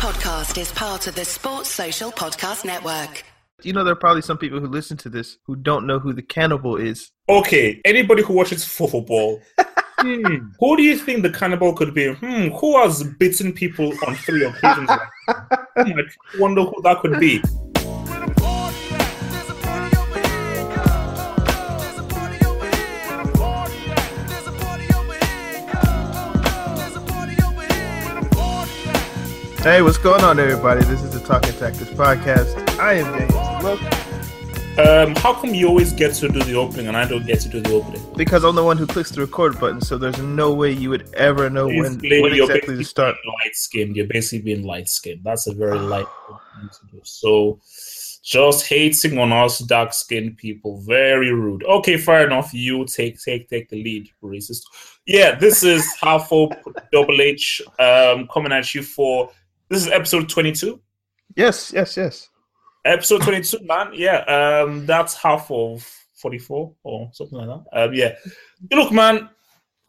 podcast is part of the Sports Social Podcast Network. You know, there are probably some people who listen to this who don't know who the cannibal is. Okay, anybody who watches football, hmm, who do you think the cannibal could be? Hmm, who has bitten people on three occasions? hmm, I wonder who that could be. Hey, what's going on, everybody? This is the Talking Tactics podcast. I am James. Look, Um, how come you always get to do the opening and I don't get to do the opening? because I'm the one who clicks the record button, so there's no way you would ever know when, Basically, when exactly to start. light skinned. You're basically being light skinned. That's a very light thing to do. So just hating on us dark skinned people. Very rude. Okay, fair enough. You take take take the lead, racist. Yeah, this is half of double H um coming at you for this is episode 22. Yes, yes, yes. Episode 22, man. Yeah, um, that's half of 44 or something like that. Um, yeah. Look, man,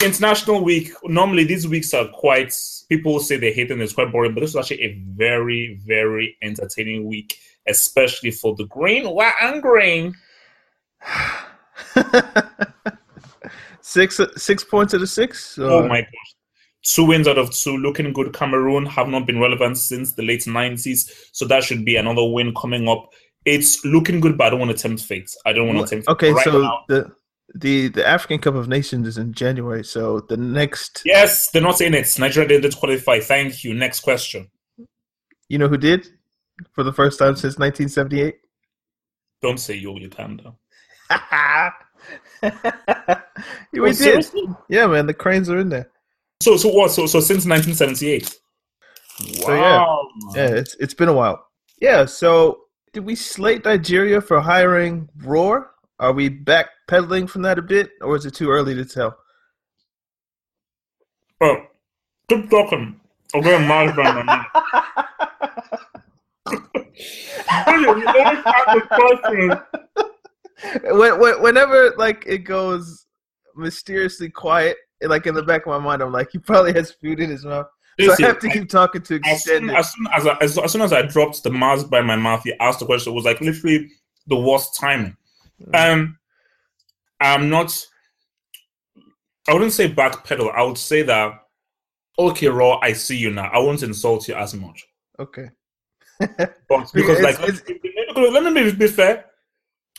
International Week. Normally, these weeks are quite, people say they hate them, it's quite boring, but this was actually a very, very entertaining week, especially for the green, white, and green. six six points out of six. Oh my gosh. Two wins out of two, looking good. Cameroon have not been relevant since the late 90s, so that should be another win coming up. It's looking good, but I don't want to tempt fate. I don't want to tempt Okay, right so now- the the the African Cup of Nations is in January. So the next, Yes, they're not in it. Nigeria didn't qualify. Thank you. Next question. you know who did for the first time since 1978? Don't say you, Uganda. we Oh, did. seriously? Yeah, man, the cranes are in there. So, so what? So, so since 1978. So, yeah. Yeah, it's it's been a while. Yeah, so did we slate Nigeria for hiring Rohr? Are we backpedaling from that a bit, or is it too early to tell? Oh, keep talking. I'm getting mad by my mouth. You always ask question. when, when, whenever like it goes mysteriously quiet, like in the back of my mind, I'm like, he probably has food in his mouth. So I have to keep talking to as extend soon it. as, soon as, I, as, as soon as I dropped the mask by my mouth, he asked the question. It was like literally the worst timing. Um, I'm not. I wouldn't say backpedal. I would say that. Okay, Rohr, I see you now. I won't insult you as much, Okay. but because like it's- let me be fair.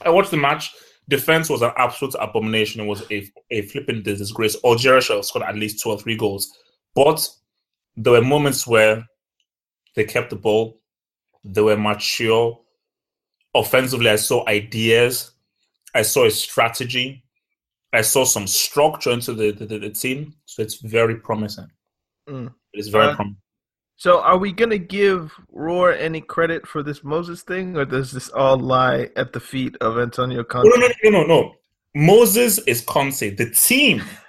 I watched the match. Defense was an absolute abomination. It was a a flipping disgrace. Algeria should have scored at least two or three goals, but there were moments where they kept the ball. They were mature. Offensively, I saw ideas. I saw a strategy. I saw some structure into the, the, the, team. So it's very promising. Mm. It's very Uh, promising. So are we gonna give Rohr any credit for this Moses thing, or does this all lie at the feet of Antonio Conte? No, no, no, no, no. Moses is Conte. The team,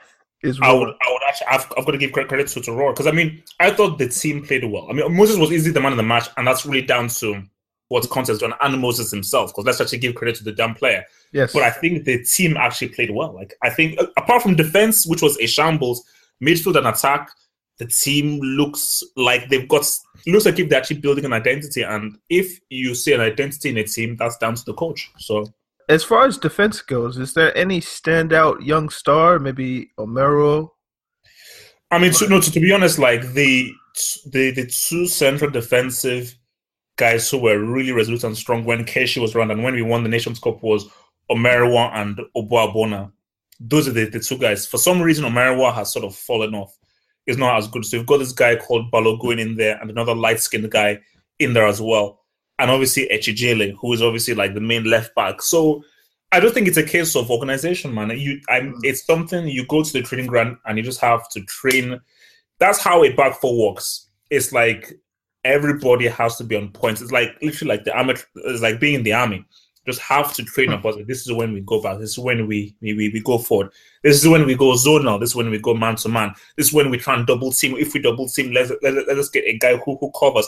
Is I would, I would actually, I've, I've got to give credit credit to, to Rohr because I mean, I thought the team played well. I mean, Moses was easily the man of the match, and that's really down to what Conte has done and Moses himself. Because let's actually give credit to the damn player. Yes. But I think the team actually played well. Like I think, apart from defense, which was a shambles, midfield and attack, the team looks like they've got looks like if they're actually building an identity. And if you see an identity in a team, that's down to the coach. So As far as defense goes, is there any standout young star? Maybe Omeruo. I mean, to, no, to, to be honest, like the the the two central defensive guys who were really resolute and strong when Keshi was around and when we won the Nations Cup was Omeruo and Oboabona. Those are the, the two guys. For some reason, Omeruo has sort of fallen off. Is not as good. So you've got this guy called Balogun in there and another light skinned guy in there as well. And obviously Echiejile, who is obviously like the main left back. So I don't think it's a case of organization, man. You, I'm, mm. it's something you go to the training ground and you just have to train. That's how a back four works. It's like everybody has to be on point. It's like literally like the army. It's like being in the army. Just have to train hmm. up. Like, this is when we go back. This is when we, we we we go forward. This is when we go zonal. This is when we go man to man. This is when we try and double team. If we double team, let's let, let, us get a guy who who covers.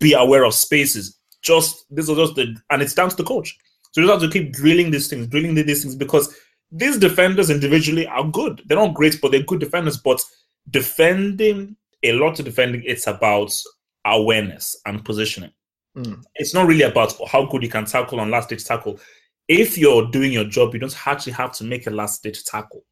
Be aware of spaces. Just this is just the and it's down to the coach. So you just have to keep drilling these things, drilling these things because these defenders individually are good. They're not great, but they're good defenders. But defending a lot of defending, it's about awareness and positioning. Mm. It's not really about how good you can tackle on last ditch tackle. If you're doing your job, you don't actually have to make a last ditch tackle,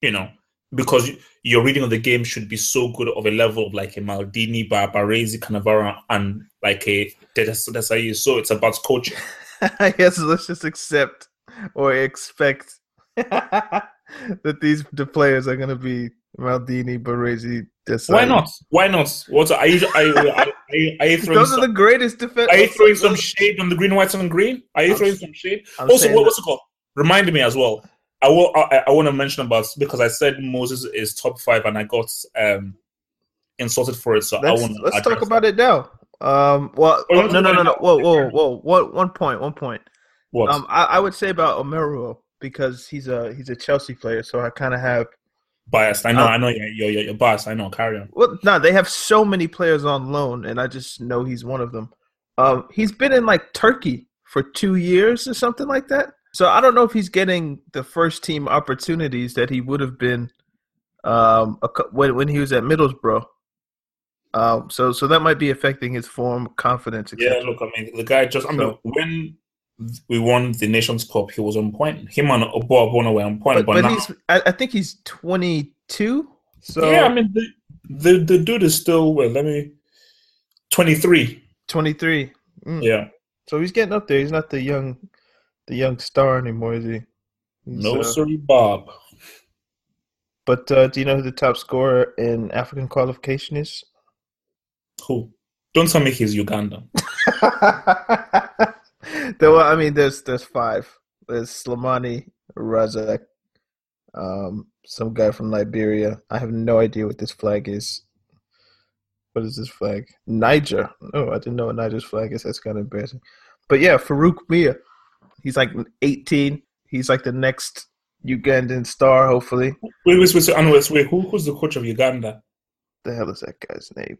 you know, because your reading of the game should be so good of a level of like a Maldini, Baresi, Cannavaro, and like a Desailly. So it's about coaching. I guess let's just accept or expect that these the players are going to be Maldini, Baresi, Why not? Why not? What are you? Are you, are you, are you throwing Those some, are the greatest defense. Are you throwing some shade on the green, white, and green? Are you I'm, throwing some shade? I'm also, what, what's it called? Remind me as well. I will. I, I want to mention about because I said Moses is top five, and I got um insulted for it. So let's, I want. Let's talk about that. it now. Um. Well, oh, no, no, no, no. Whoa, whoa, whoa. What? One point. One point. What? Um. I, I would say about Omeruo because he's a he's a Chelsea player, so I kind of have biased. I know, um, I know, you're, you're, you're biased. I know. Carry on. Well, no, they have so many players on loan, and I just know he's one of them. Um, he's been in like Turkey for two years or something like that. So I don't know if he's getting the first team opportunities that he would have been um, when when he was at Middlesbrough. Um, so so that might be affecting his form, confidence. Yeah, look, I mean, the guy just. I mean, so, when we won the Nations Cup, he was on point. Him and Oboabona were on point. But, but, but now, he's, I, I, think he's 22. So yeah, I mean, the, the, the dude is still, well, let me, 23. 23. Mm. Yeah. So he's getting up there. He's not the young, the young star anymore, is he? He's, no, uh, sorry, Bob. But uh, do you know who the top scorer in African qualification is? Who? Don't tell me he's Uganda. there, were, I mean, there's there's five. There's Slimani Razak, um, some guy from Liberia. I have no idea what this flag is. What is this flag? Niger. Oh, I didn't know what Niger's flag is. That's kind of embarrassing. But yeah, Farouk Miya. He's like 18. He's like the next Ugandan star, hopefully. Wait, wait, wait, wait, wait. Who, who's the coach of Uganda? The hell is that guy's name?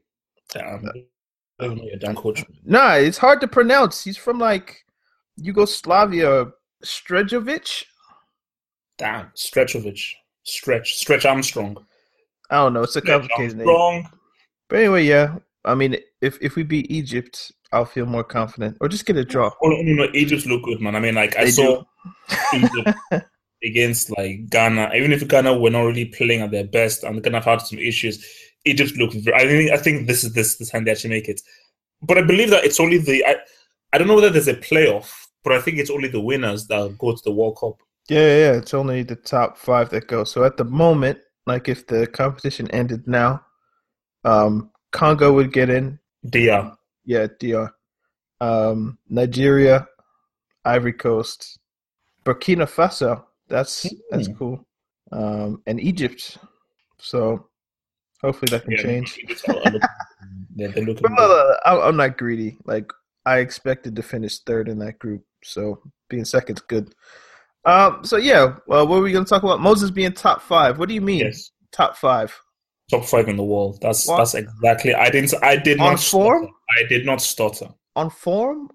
Damn. I don't know your damn coach. Nah, it's hard to pronounce. He's from like Yugoslavia Strejovic? Damn, Strejovic. Stretch. Stretch Armstrong. I don't know. It's a complicated name. But anyway, yeah. I mean, if if we beat Egypt, I'll feel more confident. Or just get a draw. Oh, no, no, Egypt look good, man. I mean, like, I they saw Egypt against, like, Ghana. Even if Ghana were not really playing at their best and Ghana had some issues, Egypt looked I think, I think this is this, this time they actually make it. But I believe that it's only the... I, I don't know whether there's a playoff but I think it's only the winners that go to the World Cup. Yeah, yeah, it's only the top five that go. So at the moment, like if the competition ended now, um, Congo would get in. DR. Yeah, DR. Um, Nigeria, Ivory Coast, Burkina Faso. That's mm-hmm. that's hmm. cool. Um, and Egypt. So hopefully that can yeah, change. I'm not greedy. Like I expected to finish third in that group. So being second's good. Um, so yeah, well, what are we going to talk about? Moses being top five. What do you mean? Yes. Top five. Top five in the world. That's what? that's exactly. I didn't. I did on not form. Stutter. I did not stutter. On form.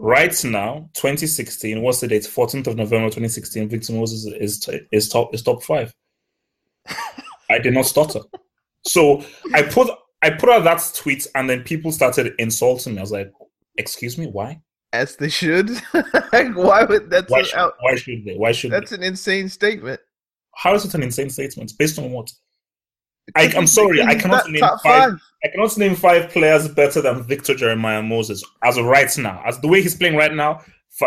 Right now, 2016. What's the date? 14th of November, 2016. Victor Moses is is top is top five. I did not stutter. So I put I put out that tweet, and then people started insulting me. I was like, "Excuse me, why?" As they should. why would that's why, should, why should they? Why should that's they? an insane statement. How is it an insane statement? Based on what? I, am sorry, I cannot name five, five. I cannot name five players better than Victor Jeremiah Moses as of right now. As the way he's playing right now,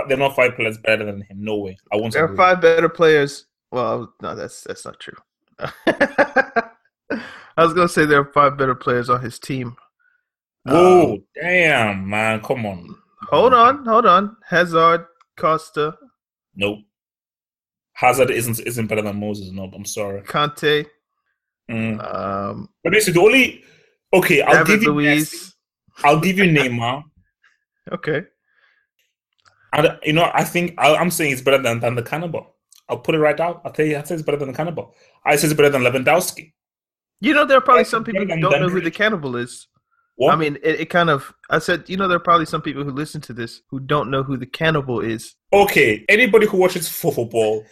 they're not five players better than him. No way. I won't. There are five better players. Well, no, that's that's not true. I was gonna say there are five better players on his team. Oh um, damn, man, come on. Hold on, hold on. Hazard, Costa. Nope. Hazard isn't isn't better than Moses. No, I'm sorry. Kante. Mm. Um, but basically, the only okay, I'll David give you Luiz. I'll give you Neymar. okay. And you know, I think I, am saying it's better than, than the cannibal. I'll put it right out. I'll tell you, I say it's better than the cannibal. I say it's better than Lewandowski. You know, there are probably some people who don't know who the cannibal is. What? I mean, it, it, kind of. I said, you know, there are probably some people who listen to this who don't know who the cannibal is. Okay, anybody who watches football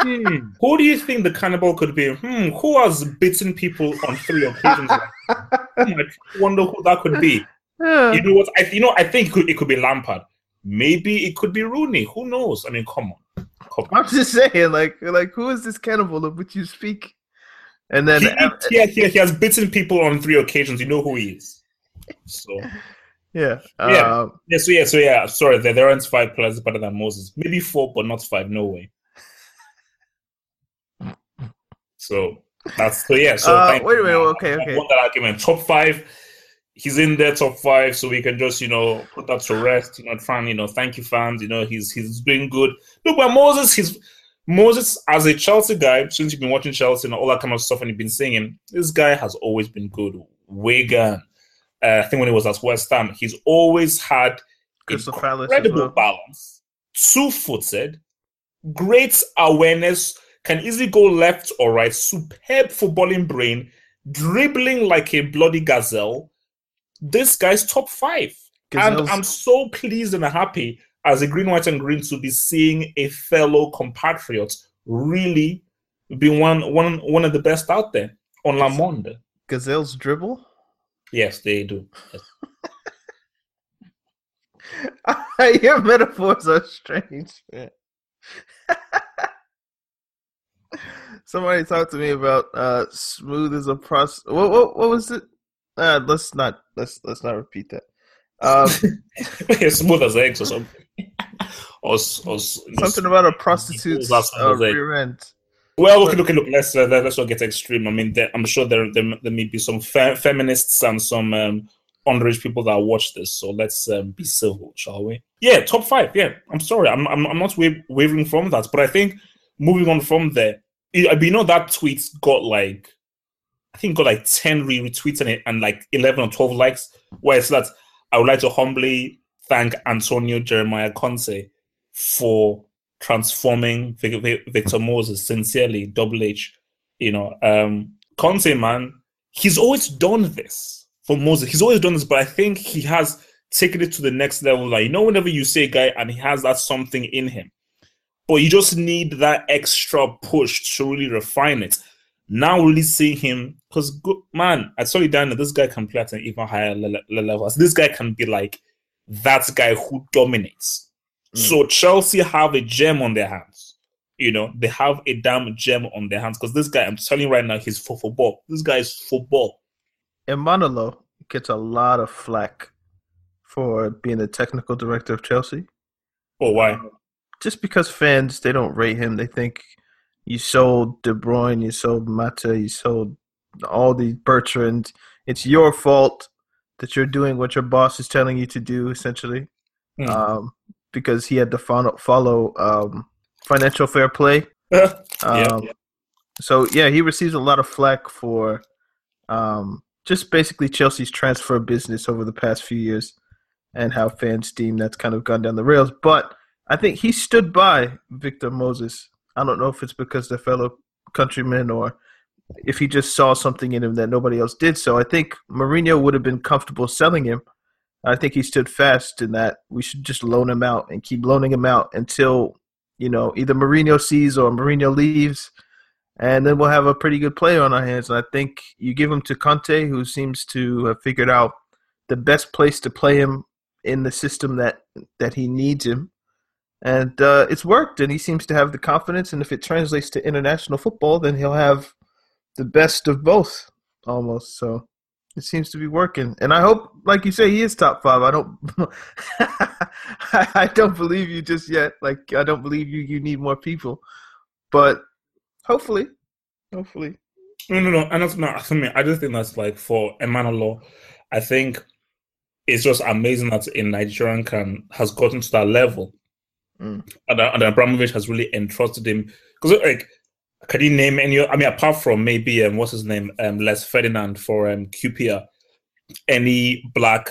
hmm, who do you think the cannibal could be? Hmm, who has bitten people on three occasions? hmm, I wonder who that could be. Yeah. You know what? I you know I think it could, it could be Lampard. Maybe it could be Rooney. Who knows? I mean, come on. Come on. I'm just saying, like, like who is this cannibal of which you speak? And then He, he, he, he has bitten people on three occasions. You know who he is. So yeah, Yeah. um, yeah, so yeah, so yeah. Sorry, there, there aren't five players better than Moses. Maybe four, but not five. No way. So that's so yeah. So Uh, wait a minute, okay, okay. won that argument. Top five. He's in there, top five, so we can just you know put that to rest. You know, try you know thank you fans. You know he's he's doing good. Look, but Moses, he's Moses as a Chelsea guy. Since you've been watching Chelsea and all that kind of stuff, and you've been singing, this guy has always been good. Wigan, uh, I think when he was at West Ham, he's always had incredible well. balance, two-footed, great awareness, can easily go left or right, superb footballing brain, dribbling like a bloody gazelle. This guy's top five. And I'm so pleased and happy as a green, white, and green to be seeing a fellow compatriot really be one one one of the best out there on La Monde. Gazelles dribble. Yes, they do. Your metaphors are strange. man. Somebody talked to me about uh, smooth as a process. What, what what was it? Uh, let's not let's let's not repeat that. Um, smooth as eggs or something. Or, s- or something about a prostitute's uh, rear end. Well, look, look, look. Let's uh, let's not get extreme. I mean, there, I'm sure there, there there may be some fe- feminists and some um, underage people that watch this. So let's um, be civil, shall we? Yeah, top five. Yeah, I'm sorry, I'm I'm, I'm not wa- wavering from that, but I think moving on from there, it, you know, that tweet got like, I think got like ten re- retweets and, it, and like eleven or twelve likes. Where it's that I would like to humbly thank Antonio Jeremiah Conte for transforming Vic- Vic- Victor Moses sincerely, Double H. You know, um, Conte, man, he's always done this for Moses. He's always done this, but I think he has taken it to the next level. Like, you know, whenever you say a guy and he has that something in him, but you just need that extra push to really refine it. Now, really see him because, man, I told you, Daniel, this guy can play at an even higher le- le- level. This guy can be like that guy who dominates. Mm. So Chelsea have a gem on their hands. You know, they have a damn gem on their hands because this guy, I'm telling you right now, he's for football. This guy is football. And Manolo gets a lot of flack for being the technical director of Chelsea. Oh, why? Um, just because fans they don't rate him, they think you sold De Bruyne, you sold Mata, you sold all these Bertrand. It's your fault that you're doing what your boss is telling you to do, essentially. Hmm. Um, because he had to follow, follow um, financial fair play. Yeah, Um, yeah. So yeah, he receives a lot of flack for um, just basically Chelsea's transfer business over the past few years, and how fans deem that's kind of gone down the rails. But I think he stood by Victor Moses. I don't know if it's because they're fellow countrymen or if he just saw something in him that nobody else did. So I think Mourinho would have been comfortable selling him. I think he stood fast in that we should just loan him out and keep loaning him out until you know either Mourinho sees or Mourinho leaves, and then we'll have a pretty good player on our hands. And I think you give him to Conte, who seems to have figured out the best place to play him in the system that that he needs him, and uh, it's worked. And he seems to have the confidence. And if it translates to international football, then he'll have the best of both almost. So it seems to be working, and I hope, like you say, he is top five. I don't, I don't believe you just yet. Like I don't believe you. You need more people, but hopefully, hopefully, No, no, no. And that's not for me. I just think that's like for Emenalo. I think it's just amazing that a Nigerian can has gotten to that level, Mm. and, and Abramovich has really entrusted him. Because like, can you name any? I mean, apart from maybe um, what's his name, um, Les Ferdinand for um, QPR, any black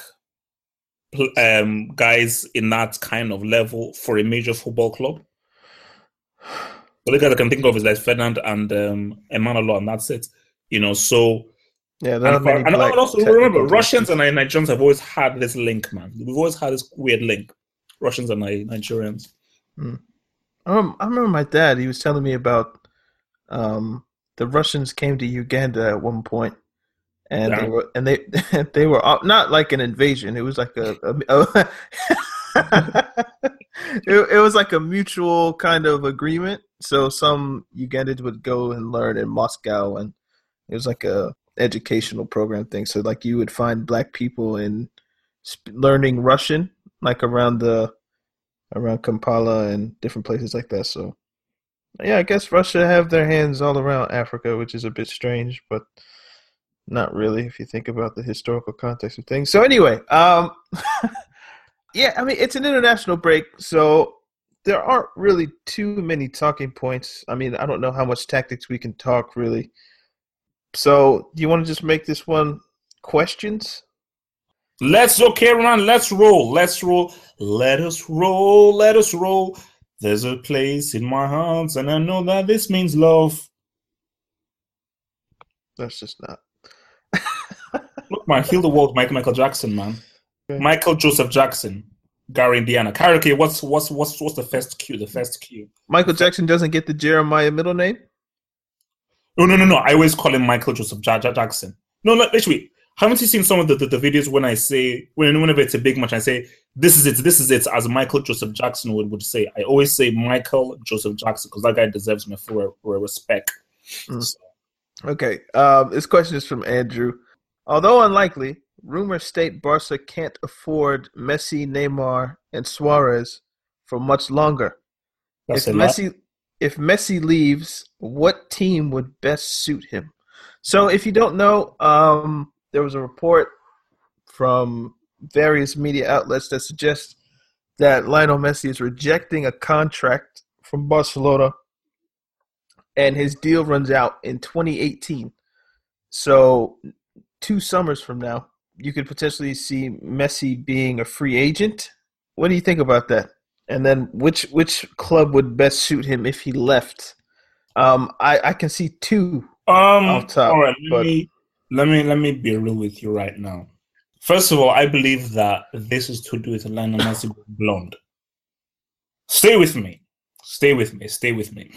um guys in that kind of level for a major football club? The only guys I can think of is Les Ferdinand and um, Emenalo, and that's it. You know, so yeah. There are and, many and also remember. Russians and Nigerians have always had this link, man. We've always had this weird link. Russians and Nigerians. Remember, I remember my dad. He was telling me about um, the Russians came to Uganda at one point, and Yeah. they were and they they were not like an invasion. It was like a, a, a it, it was like a mutual kind of agreement. So some Ugandans would go and learn in Moscow, and it was like a educational program thing. So like you would find black people in sp- learning Russian, like around the around Kampala and different places like that. So yeah, I guess Russia have their hands all around Africa, which is a bit strange, but not really if you think about the historical context of things. So anyway, um yeah, I mean it's an international break, so there aren't really too many talking points. I mean, I don't know how much tactics we can talk really. So, do you want to just make this one questions? Let's okay, man. Let's roll. Let's roll. Let us roll. Let us roll. There's a place in my heart, and I know that this means love. That's just not. Look, man, heal the world, Michael Michael Jackson, man. Okay. Michael Joseph Jackson, Gary Indiana. Karaoke. What's what's what's what's the first cue? The first cue. Michael Jackson doesn't get the Jeremiah middle name? No, no, no, no. I always call him Michael Joseph Ja- Ja- Jackson. No, no, actually, haven't you seen some of the, the, the videos when I say when whenever it's a big match, I say this is it, this is it, as Michael Joseph Jackson would, would say. I always say Michael Joseph Jackson because that guy deserves my full respect. Mm. So, Okay. Um, this question is from Andrew. Although unlikely, rumors state Barca can't afford Messi, Neymar, and Suarez for much longer. that's if a lot. Messi if Messi leaves, what team would best suit him? So if you don't know, um, there was a report from various media outlets that suggests that Lionel Messi is rejecting a contract from Barcelona and his deal runs out in 2018. So two summers from now, you could potentially see Messi being a free agent. What do you think about that? And then which which club would best suit him if he left? Um, I, I can see two. Um, off top, all right, let but- me let me let me be real with you right now. First of all, I believe that this is to do with Lionel Messi blonde. Stay with me. Stay with me. Stay with me.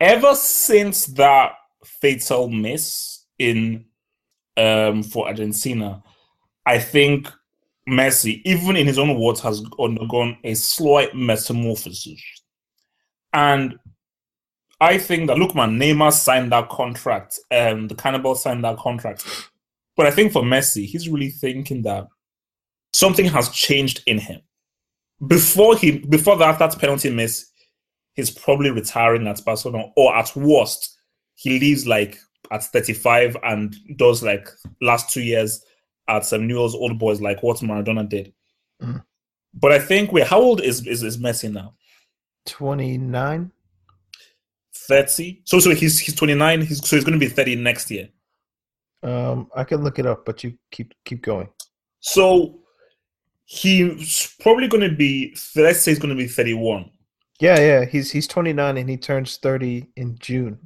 Ever since that fatal miss in um for Argentina, I think Messi, even in his own words, has undergone a slight metamorphosis. And I think that look, man, Neymar signed that contract, um, the Cannibal signed that contract. But I think for Messi, he's really thinking that something has changed in him. Before he, before that, that penalty miss, he's probably retiring at Barcelona, or at worst, he leaves like at 35 and does like last two years at some Newell's old boys, like what Maradona did. Mhm. But I think wait, how old is, is is Messi now? 29? 30. So so he's he's 29. He's so he's going to be 30 next year. Um, I can look it up, but you keep keep going. So he's probably going to be let's say he's going to be 31. Yeah, yeah, he's he's 29 and he turns 30 in June.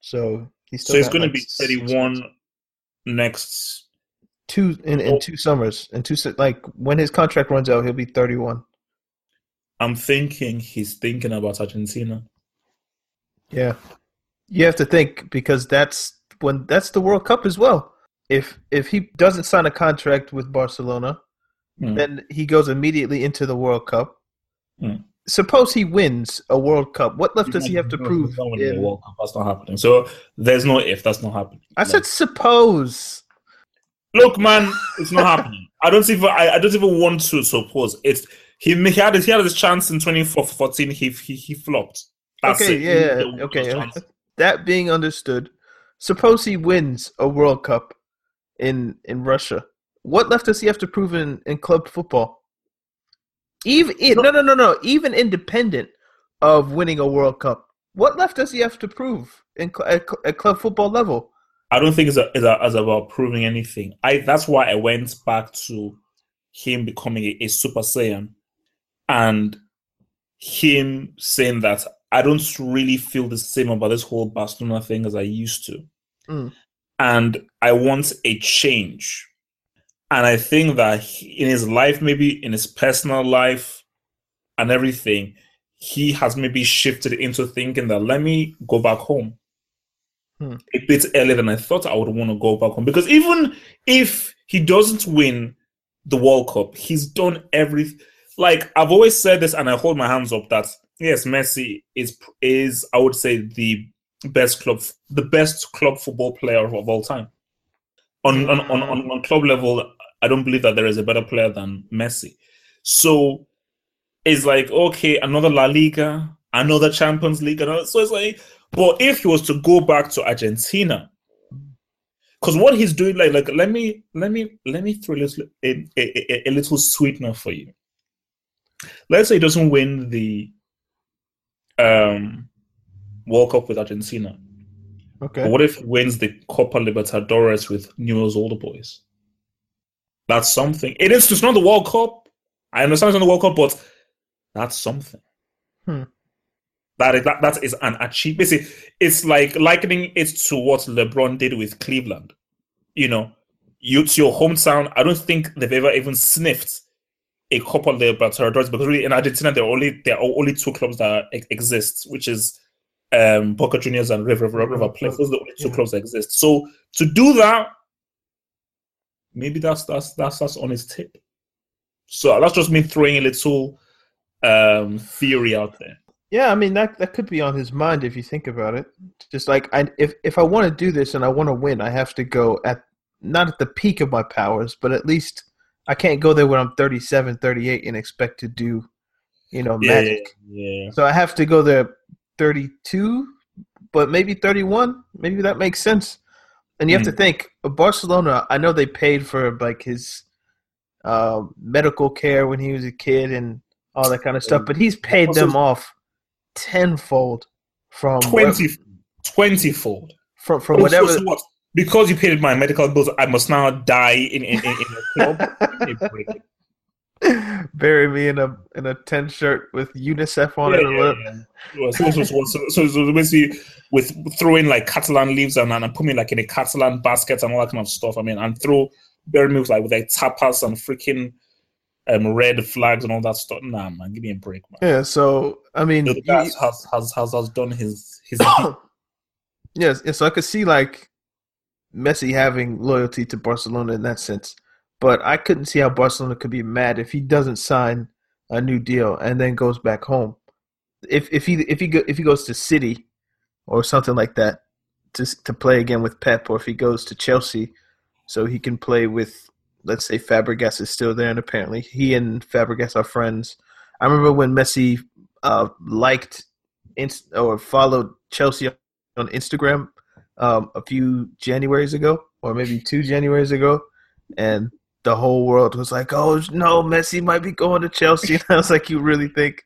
So he's So he's going to like, be six- 31 next. two in, in Oh. two summers. In two like when his contract runs out, he'll be 31. I'm thinking he's thinking about Argentina. Yeah. You have to think because that's when that's the World Cup as well. If if he doesn't sign a contract with Barcelona, Hmm. then he goes immediately into the World Cup. Hmm. Suppose he wins a World Cup. What left does he have to prove? he's not winning the in- World Cup. That's not happening. So there's no if. That's not happening. I said suppose. Look, man, it's not happening. I don't even. I, I don't even want to suppose. It's he. He had he had his chance in 2014. He he, he flopped. That's okay, it. yeah, okay. That being understood, suppose he wins a World Cup in in Russia. What left does he have to prove in, in club football? Even eh, no, no, no, no. Even independent of winning a World Cup, what left does he have to prove in at, at club football level? I don't think it's, a, it's, a, it's about proving anything. I that's why I went back to him becoming a, a Super Saiyan and him saying that I don't really feel the same about this whole Barcelona thing as I used to. Mm. And I want a change. And I think that he, in his life, maybe in his personal life and everything, he has maybe shifted into thinking that let me go back home Hmm. a bit earlier than I thought I would want to go back home. Because even if he doesn't win the World Cup, he's done everything. Like I've always said this, and I hold my hands up that yes, Messi is is I would say the best club, the best club football player of all time. On on, on, on, on club level, I don't believe that there is a better player than Messi. So it's like okay, another La Liga, another Champions League, another, so it's like. But if he was to go back to Argentina, because what he's doing, like, like let me let me let me throw a little a, a, a little sweetener for you. Let's say he doesn't win the um World Cup with Argentina. Okay. But what if he wins the Copa Libertadores with Newell's older boys? That's something. It is just not the World Cup. I understand it's not the World Cup, but that's something. Hmm. That is that, that is an achievement. It's, it's like likening it to what LeBron did with Cleveland. You know, you it's your hometown. I don't think they've ever even sniffed a Copa Libertadores because really in Argentina there are only there are only two clubs that exist, which is um, Boca Juniors and River River, River Plate. Those are the only two Yeah. clubs that exist. So to do that, maybe that's that's that's that's on his tip. So that's just me throwing a little um, theory out there. Yeah, I mean that that could be on his mind if you think about it. Just like I, if if I want to do this and I want to win, I have to go at not at the peak of my powers, but at least I can't go there when I'm 37, 38 and expect to do, you know, magic. yeah. So I have to go there 32, but maybe 31. Maybe that makes sense. And you have to Mm. think Barcelona. I know they paid for like his uh, medical care when he was a kid and all that kind of stuff, but he's paid them off tenfold from 20, 20 fold. from from whatever. What? Because you paid my medical bills, I must now die in in, in, in a club. Give me a break. Bury me in a in a tent shirt with UNICEF on Yeah, it yeah, yeah. So, so, so, so, so, so basically, with throwing like Catalan leaves and, and put me like in a Catalan basket and all that kind of stuff. I mean, and throw bury me with like with like tapas and freaking um, red flags and all that stuff. Nah, man, give me a break, man. Yeah, so I mean, The you- guy has, has has has done his his. yes, yes, so I could see like Messi having loyalty to Barcelona in that sense, but I couldn't see how Barcelona could be mad if he doesn't sign a new deal and then goes back home. If if he if he go, if he goes to City or something like that to to play again with Pep, or if he goes to Chelsea, so he can play with let's say Fabregas is still there, and apparently he and Fabregas are friends. I remember when Messi uh, liked inst- or followed Chelsea on Instagram um, a few Januaries ago, or maybe two Januaries ago, and the whole world was like, "Oh no, Messi might be going to Chelsea." And I was like, "You really think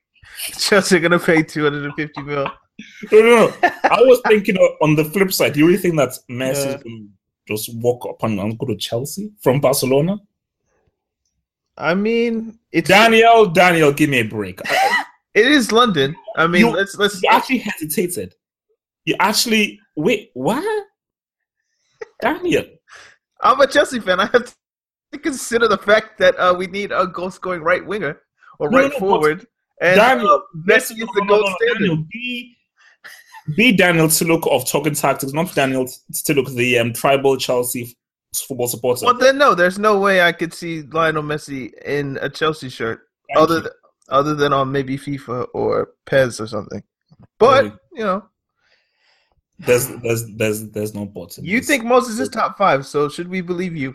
Chelsea are gonna pay two hundred and fifty mil?" no, no, no. I was thinking on the flip side. Do you really think that Messi Yeah. will just walk up and, and go to Chelsea from Barcelona? I mean, it's Daniel, Daniel, give me a break. It is London. I mean, You- let's let's you actually hesitated. You actually wait. What? Daniel. I'm a Chelsea fan. I have to consider the fact that uh, we need a goal scoring right winger or No, right no, forward, and Daniel, uh, Messi is the gold standard. Daniel, be, be Daniel Tiluk of Talking Tactics, not Daniel Tiluk, the um, tribal Chelsea football supporter. Well, then no, there's no way I could see Lionel Messi in a Chelsea shirt Thank other you. th- other than on maybe FIFA or PES or something. But you know, there's there's there's there's no buts. in you this. think Moses is top five, so should we believe you?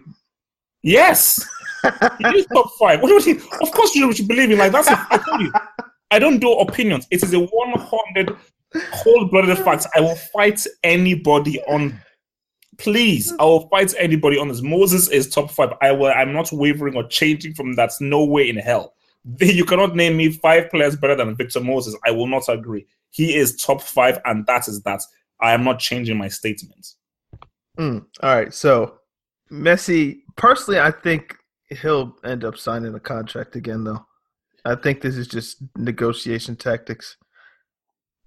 Yes, he is top five. What do you? Of course, you should believe me. Like that's. A, I tell you, I don't do opinions. It is a one hundred cold-blooded fact. I will fight anybody on. Please, I will fight anybody on this. Moses is top five. I will. I'm not wavering or changing from that. No way in hell. You cannot name me five players better than Victor Moses. I will not agree. He is top five, and that is that. I am not changing my statements. Mm, all right, so Messi. Personally, I think he'll end up signing a contract again, though. I think this is just negotiation tactics.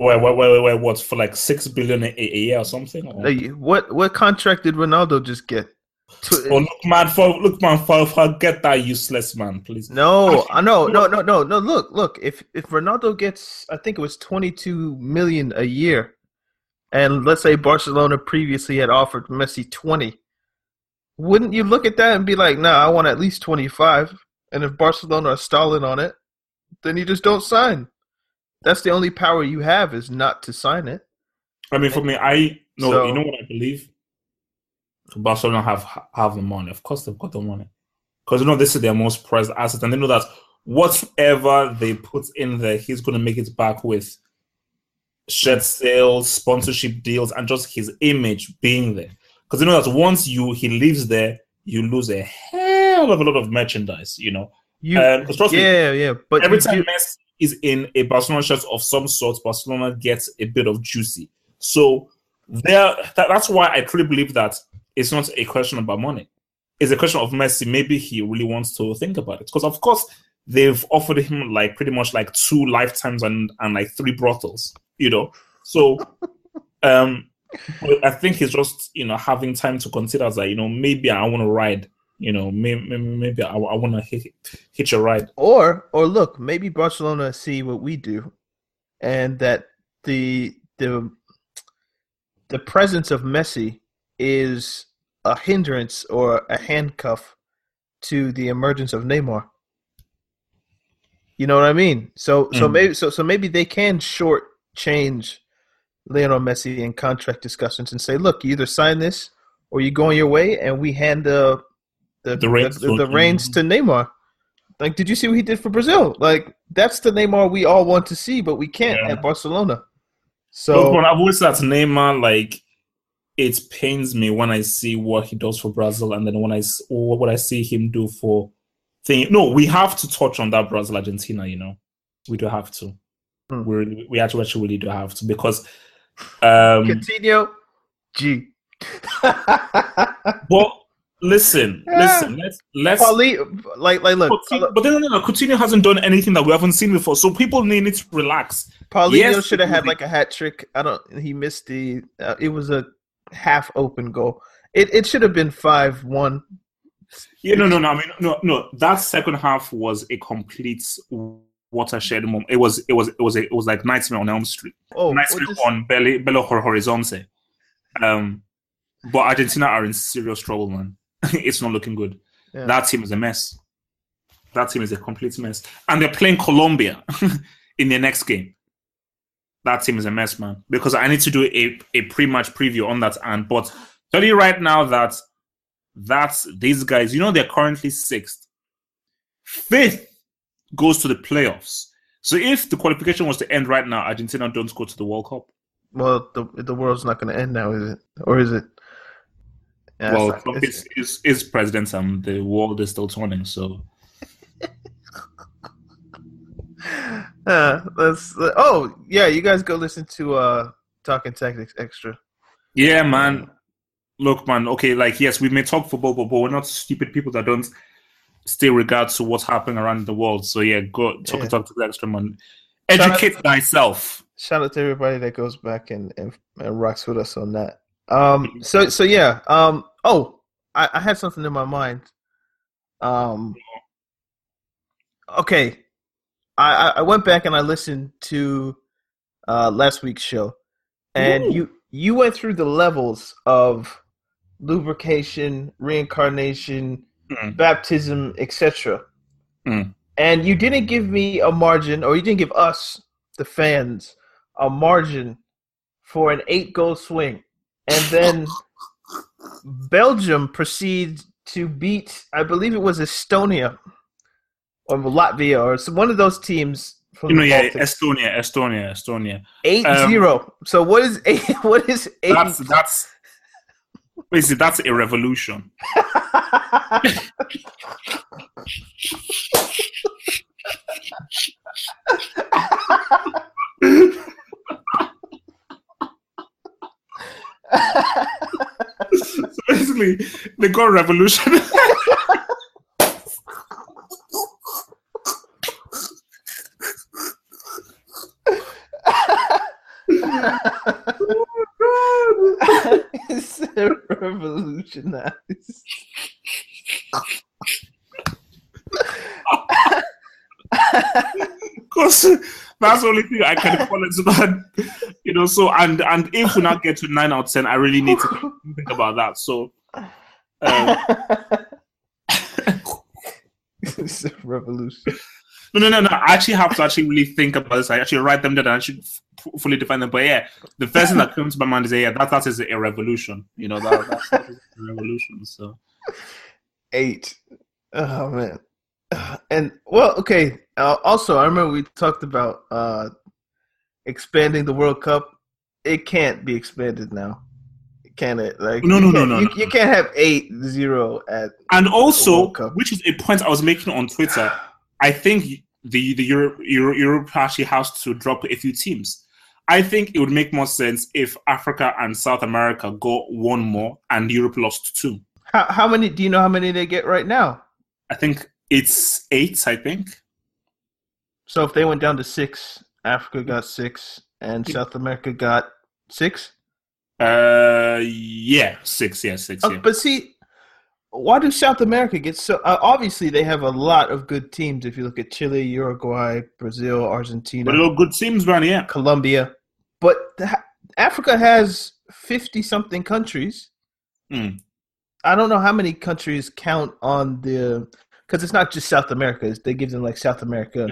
Wait, wait, wait, wait, wait, what for like six billion a, a year or something? Or- What what contract did Ronaldo just get? oh, look, man, for look, man, for forget that useless man, please. No, I know, no, no, no, no. Look, look. If if Ronaldo gets, I think it was twenty two million a year, and let's say Barcelona previously had offered Messi twenty, wouldn't you look at that and be like, "Nah, I want at least twenty five? And if Barcelona are stalling on it, then you just don't sign. That's the only power you have is not to sign it. I mean, for me, I no, So- you know what I believe. Barcelona have have the money. Of course, they've got the money because you know this is their most prized asset, and they know that whatever they put in there, he's going to make it back with shirt sales, sponsorship deals, and just his image being there. Because you know that once you he leaves there, you lose a hell of a lot of merchandise. You know, You, Um, trust me, yeah, yeah. But every time do- Messi is in a Barcelona shirt of some sort, Barcelona gets a bit of juicy. So there, that, that's why I truly believe that it's not a question about money. It's a question of Messi. Maybe he really wants to think about it because, of course, they've offered him like pretty much like two lifetimes and and like three brothels. You know, so um, I think he's just you know having time to consider that you know maybe I want to ride. You know, maybe maybe I, I want to hit, hitch a ride. or or look, maybe Barcelona see what we do, and that the the the presence of Messi is a hindrance or a handcuff to the emergence of Neymar. You know what I mean? So so Mm. maybe so so maybe they can short change Lionel Messi in contract discussions and say, look, you either sign this or you go on your way, and we hand the the The reins the, the to- reins to Neymar. Like, did you see what he did for Brazil? Like, that's the Neymar we all want to see, but we can't Yeah. at Barcelona. So when I've always said to Neymar, like it pains me when I see what he does for Brazil, and then when I what I see him do for thing. No, we have to touch on that Brazil Argentina. You know, we do have to. Hmm. We we actually, really do have to because. Um, Coutinho, G. but listen, listen. Let's let's. Like, like, look, Coutinho, but then no, no, no, Coutinho hasn't done anything that we haven't seen before, so people need to relax. Paulinho Yes, should have had like a hat trick. I don't. He missed the. Uh, it was a half open goal. It it should have been five one. Yeah, no, no, no. I mean, no, no. That second half was a complete watershed moment. It was, it was, it was, a, it was like Nightmare on Elm Street, Oh, Nightmare on Belo, Belo Horizonte. Um, but Argentina are in serious trouble, man. it's not looking good. Yeah. That team is a mess. That team is a complete mess, and they're playing Colombia in their next game. That team is a mess, man. Because I need to do a, a pre-match preview on that, and but tell you right now that that's these guys. You know they're currently sixth. Fifth goes to the playoffs. So if the qualification was to end right now, Argentina don't go to the World Cup. well, the the world's not going to end now, is it? Or is it? Yeah, well, it's not- it's- is, is is president, and the world is still turning. So Uh, let's. Oh yeah, you guys go listen to uh Talking Tactics Extra. yeah, man. Look, man. Okay, like yes, we may talk football, but, but we're not stupid people that don't still regards to what's happening around the world. So yeah, go talk Yeah. talk to the extra man. Shout out- Educate thyself. Shout out to everybody that goes back and, and, and rocks with us on that. Um. So so yeah. Um. Oh, I, I had something in my mind. Um. Okay. I I- I went back and I listened to uh last week's show, and Ooh. you you went through the levels of lubrication, reincarnation, Mm. baptism, etc. Mm. And you didn't give me a margin, or you didn't give us, the fans, a margin for an eight goal swing. And then Belgium proceeds to beat, I believe it was Estonia or Latvia or some, one of those teams from You know, yeah. Estonia, Estonia, Estonia. Eight um, zero. So what is eight? What is eight? That's that's basically that's a revolution. So basically, they got revolution. It's a revolutionized. Because that's the only thing I can it. So you know, so and and if we not get to nine out of ten, I really need to think about that. So. Um, it's a revolution. No, no, no, no. I actually have to actually really think about this. I actually write them down and I should f- fully define them. But yeah, the first thing that comes to my mind is yeah, that that is a revolution. You know, that, that's, that's a revolution. So Eight. Oh man. And well, okay. Uh, also, I remember we talked about uh expanding the World Cup. It can't be expanded now, can it? Like No, no, no, no, You, no, you can't have eight zero at. and also, World Cup. which is a point I was making on Twitter. I think the the Europe Euro, Europe actually has to drop a few teams. I think it would make more sense if Africa and South America got one more and Europe lost two. How how many? Do you know how many they get right now? I think it's eight. I think. So if they went down to six, Africa got six, and South America got six. Uh, yeah, six. Yeah, six. Uh, Yeah. But see, why do South America get so? Uh, obviously, they have a lot of good teams. If you look at Chile, Uruguay, Brazil, Argentina, But good teams, man. Yeah. Colombia, but the, Africa has fifty something countries. Hmm. I don't know how many countries count on the because it's not just South America. They give them like South America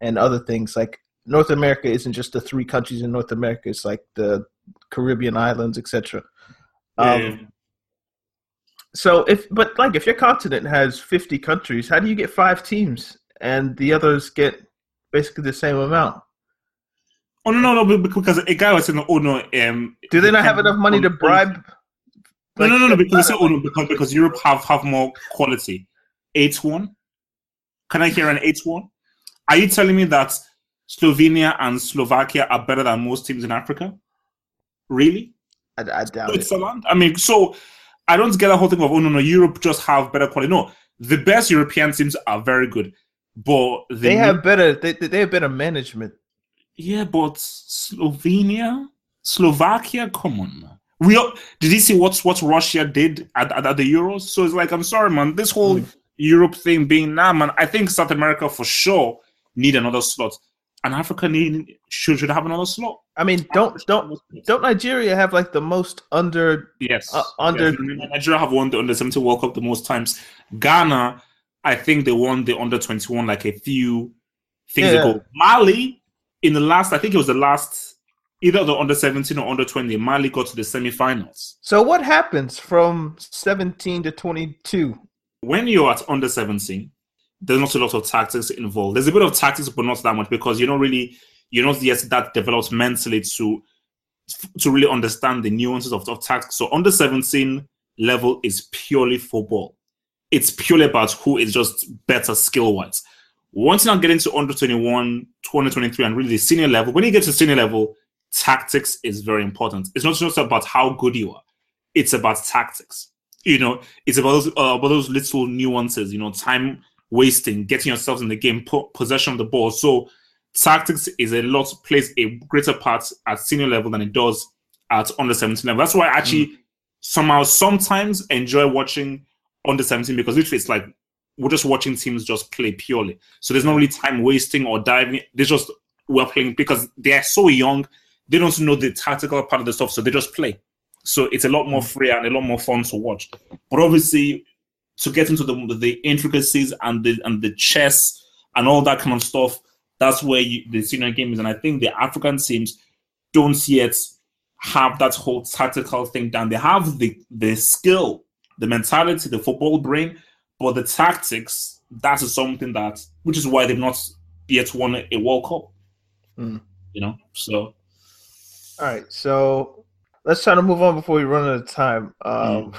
and other things. Like North America isn't just the three countries in North America. It's like the Caribbean islands, etc. Um, Yeah. So if but like if your continent has fifty countries, how do you get five teams and the others get basically the same amount? Oh no, no, no! Because a guy was saying, "Oh no, um, Do they not have enough money to bribe? No, no, no, no. Because like- "Oh no," because because Europe have have more quality. Eight one. Can I hear an eight one? Are you telling me that Slovenia and Slovakia are better than most teams in Africa? Really? I, I doubt it. Switzerland? I mean, so I don't get the whole thing of oh no no Europe just have better quality. No, the best European teams are very good, but the They have better. They they they have better management. yeah, but Slovenia, Slovakia, come on. Man. We all, did you see what's what Russia did at, at, at the Euros? So it's like I'm sorry, man. This whole mm. Europe thing being nah, man. I think South America for sure need another slot, and Africa should should have another slot. I mean, don't don't don't Nigeria have like the most under? Yes. Uh, under- Yes. Nigeria have won the under 17 World Cup the most times. Ghana, I think they won the under 21 like a few things Yeah. ago. Mali, in the last, I think it was the last, either the under 17 or under 20, Mali got to the semi-finals. So what happens from seventeen to twenty two? When you're at under 17, there's not a lot of tactics involved. There's a bit of tactics, but not that much because you're not really, you're not yet that developed mentally to to really understand the nuances of, of tactics. So under 17 level is purely football. It's purely about who is just better skill wise. Once you now get into under 21, 20, 23, and really the senior level, when you get to senior level, tactics is very important. It's not just about how good you are, it's about tactics. You know, it's about those, uh, about those little nuances, you know, time wasting, getting yourselves in the game, po- possession of the ball. So tactics is a lot plays a greater part at senior level than it does at under 17 level. That's why I actually mm. somehow sometimes enjoy watching under 17 because literally it's like we're just watching teams just play purely. So there's not really time wasting or diving. They just we're playing because they are so young. They don't know the tactical part of the stuff, so they just play. So it's a lot more mm. free and a lot more fun to watch. But obviously, to get into the the intricacies and the and the chess and all that kind of stuff, that's where you, the senior game is. And I think the African teams don't yet have that whole tactical thing down. They have the the skill, the mentality, the football brain, but the tactics that is something that, which is why they've not yet won a World Cup. Mm. You know, so All right, so let's try to move on before we run out of time. Um,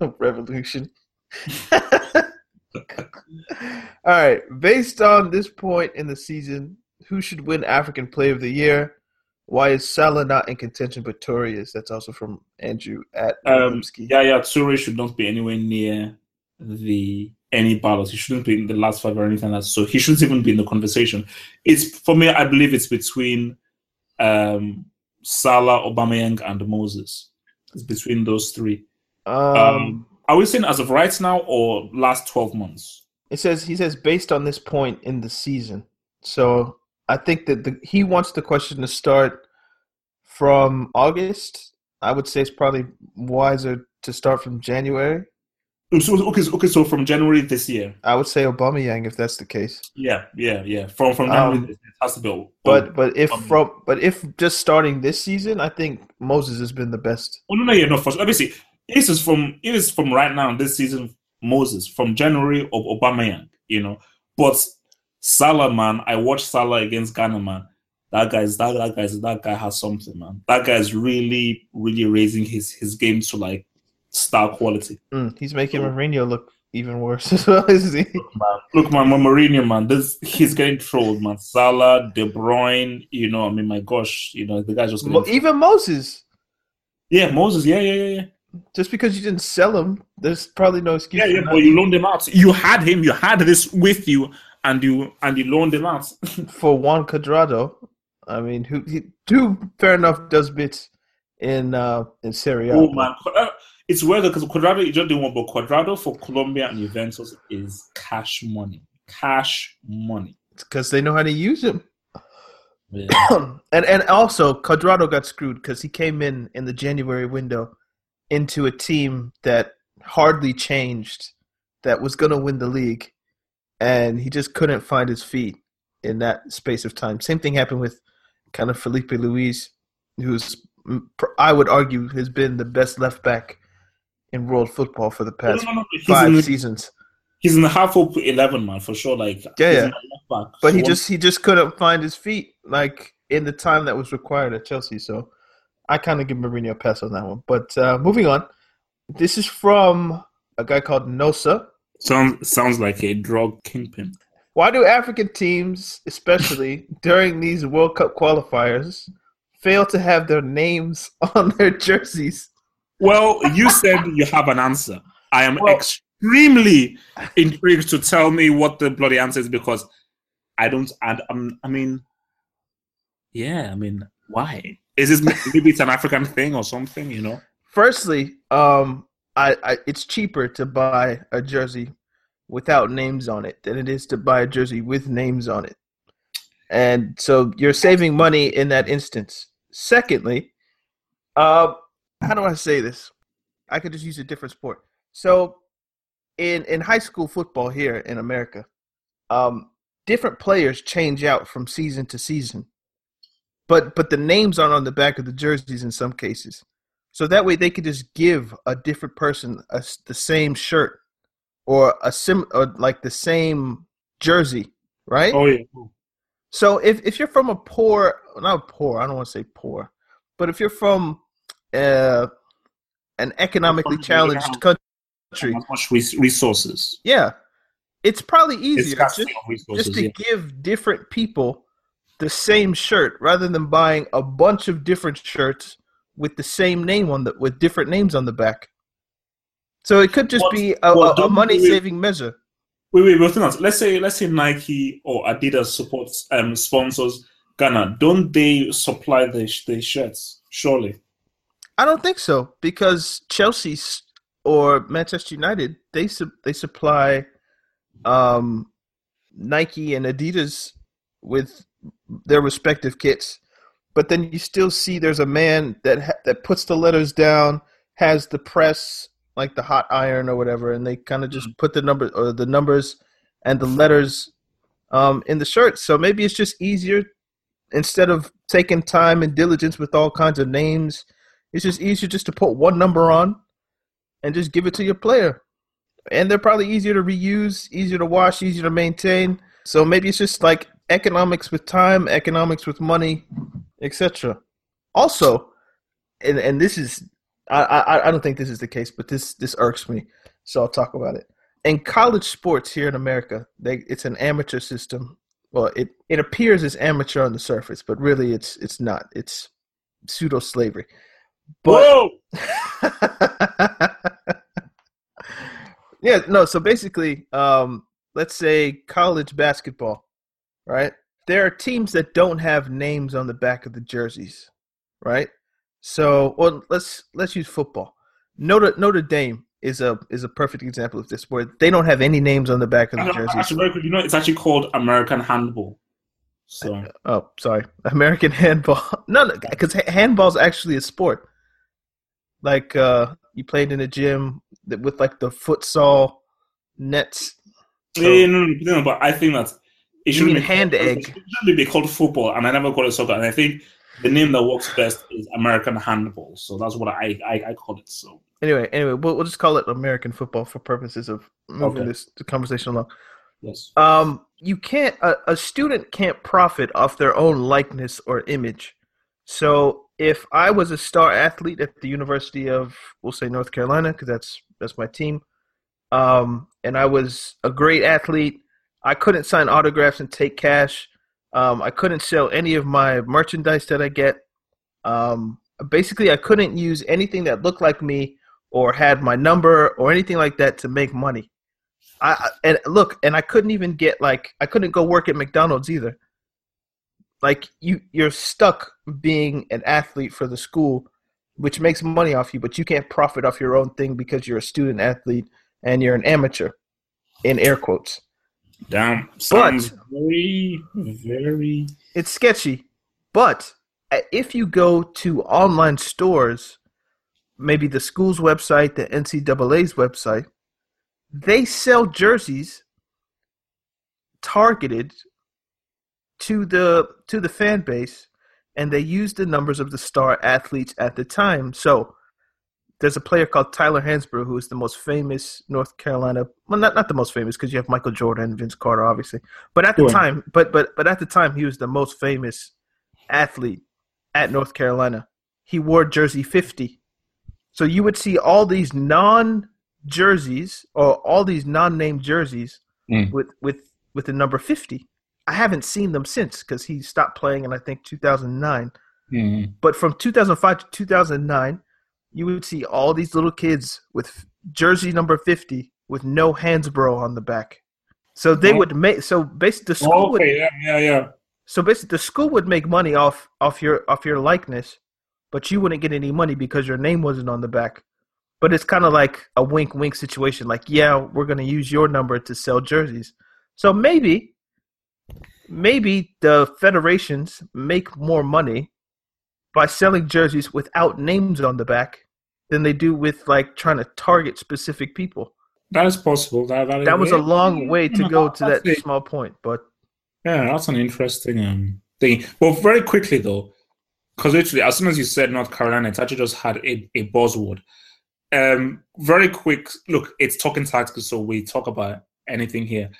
Revolution. All right, based on this point in the season, who should win African Player of the Year? Why is Salah not in contention but Toure is? That's also from Andrew at um, yeah, yeah, Toure should not be anywhere near the any battles. He shouldn't be in the last five or anything like that. So he shouldn't even be in the conversation. It's for me. I believe it's between um, Salah, Aubameyang, and Moses. It's between those three. Um, Um, are we saying as of right now or last twelve months? it says he says based on this point in the season. So I think that the, he wants the question to start from August. I would say it's probably wiser to start from January. So, okay, okay, so from January this year. I would say Aubameyang if that's the case. Yeah, yeah, yeah. From from January Um, it has to be. But but if Aubameyang. from but if just starting this season, I think Moses has been the best. Oh no, no, yeah, no. For, let me see. This is from it is from right now this season. Moses from January of Aubameyang, you know. But Salah, man, I watched Salah against Ghana, man. That guy's that that guy's that guy has something, man. That guy's really, really raising his his game to like star quality. Mm, he's making Mourinho look even worse as well, is he? Man, look, man, Mourinho, man, this he's getting trolled, man. Salah, De Bruyne, you know, I mean, my gosh, you know, the guy's just Mo- even Moses. yeah, Moses, yeah, yeah, yeah, yeah. Just because you didn't sell him, there's probably no excuse. Yeah, yeah, but you loaned him out. You had him. You had this with you, and you and you loaned him out. for Juan Cuadrado. I mean, who he, who fair enough does bits in uh in Serie A. oh man, Cuadrado- it's weird because Cuadrado is just doing one, but Cuadrado for Colombia and Juventus is cash money. Cash money. because they know how to use him. Yeah. and and also Cuadrado got screwed because he came in in the January window into a team that hardly changed, that was going to win the league, and he just couldn't find his feet in that space of time. Same thing happened with kind of Filipe Luis, who's I would argue has been the best left back in world football for the past no, no, he's, five the, seasons. he's in the half of eleven, man, for sure. Like, Yeah, yeah. back. But So he just he just couldn't find his feet like in the time that was required at Chelsea. So I kind of give Mourinho a pass on that one. But uh, moving on, this is from a guy called Nosa. sounds sounds like a drug kingpin. Why do African teams, especially during these World Cup qualifiers, fail to have their names on their jerseys? Well, you said you have an answer. I am Well- extremely intrigued to tell me what the bloody answer is because I don't. And um, I mean, yeah, I mean, why? Is this maybe it's an African thing or something? You know? Firstly, um, I, I it's cheaper to buy a jersey without names on it than it is to buy a jersey with names on it. And so you're saving money in that instance. Secondly, uh, how do I say this? I could just use a different sport. So in in high school football here in America, um, different players change out from season to season. But but the names aren't on the back of the jerseys in some cases. So that way they could just give a different person a the same shirt or a sim or like the same jersey, right? Oh yeah. So if if you're from a poor, not poor, I don't want to say poor, but if you're from uh, an economically challenged country, much resources. yeah, it's probably easier scarcity just, just to yeah. give different people the same shirt rather than buying a bunch of different shirts with the same name on the with different names on the back. So it could just But- be a, but a, a money saving measure. Wait, wait, but else. Let's say let's say Nike or Adidas supports um sponsors Ghana. Don't they supply their the shirts? Surely. I don't think so because Chelsea or Manchester United they su- they supply um, Nike and Adidas with their respective kits, but then you still see there's a man that ha- that puts the letters down, has the press like the hot iron or whatever, and they kind of just put the number or the numbers and the letters um, in the shirt. So maybe it's just easier instead of taking time and diligence with all kinds of names. It's just easier just to put one number on and just give it to your player. And they're probably easier to reuse, easier to wash, easier to maintain. So maybe it's just like economics with time, economics with money, etc. Also, and and this is I, I I don't think this is the case, but this this irks me, so I'll talk about it. In college sports here in America, they it's an amateur system. Well, it it appears as amateur on the surface, but really it's it's not. It's pseudo slavery. But Whoa! yeah, no. So basically, um, let's say college basketball, right? There are teams that don't have names on the back of the jerseys, right? So, well, let's let's use football. Notre Notre Dame is a is a perfect example of this, where they don't have any names on the back of the jerseys. Actually, very quick, you know, it's actually called American handball. So Oh, sorry, American handball. No, because handball's actually a sport. Like uh, you played in a gym that- with like the futsal nets. So- yeah, no, no, no, but I think that it shouldn't mean be hand called, egg. It shouldn't be called football, and I never call it soccer. And I think the name that works best is American handball. So that's what I I, I call it. So Anyway, anyway, we'll, we'll just call it American football for purposes of moving Okay. this conversation along. yes, Um, you can't a, a student can't profit off their own likeness or image. So if I was a star athlete at the University of, we'll say North Carolina, because that's that's my team, um, and I was a great athlete, I couldn't sign autographs and take cash. Um, I couldn't sell any of my merchandise that I get. Um, basically, I couldn't use anything that looked like me or had my number or anything like that to make money. I and look, and I couldn't even get like I couldn't go work at McDonald's either. Like you, you're stuck being an athlete for the school, which makes money off you, but you can't profit off your own thing because you're a student athlete and you're an amateur, in air quotes. Damn, sounds very very. It's sketchy, but uh, if you go to online stores, maybe the school's website, the NCAA's website, they sell jerseys targeted to the to the fan base, and they use the numbers of the star athletes at the time. So there's a player called Tyler Hansbrough who is the most famous North Carolina. Well, not not the most famous because you have Michael Jordan and Vince Carter, obviously. But at the Sure. time, but but but at the time, he was the most famous athlete at North Carolina. He wore jersey 50. So you would see all these non jerseys or all these non-named jerseys Mm. with with with the number 50. I haven't seen them since because he stopped playing in I think 2009. Mhm. But from 2005 to 2009, you would see all these little kids with jersey number 50 with no Hansbrough on the back. So they Oh. would make so basically the school would Okay, yeah, yeah, yeah. so basically, the school would make money off off your off your likeness, but you wouldn't get any money because your name wasn't on the back. But it's kind of like a wink wink situation. Like, yeah, we're gonna use your number to sell jerseys. So maybe, maybe the federations make more money by selling jerseys without names on the back than they do with like trying to target specific people. That is possible. That that, was a long way to go to that it. small point, but Yeah, that's an interesting um, thing. Well, very quickly though, because literally as soon as you said North Carolina, it's actually just had a, a buzzword. Um, very quick look. It's talking tactics, so we talk about anything here.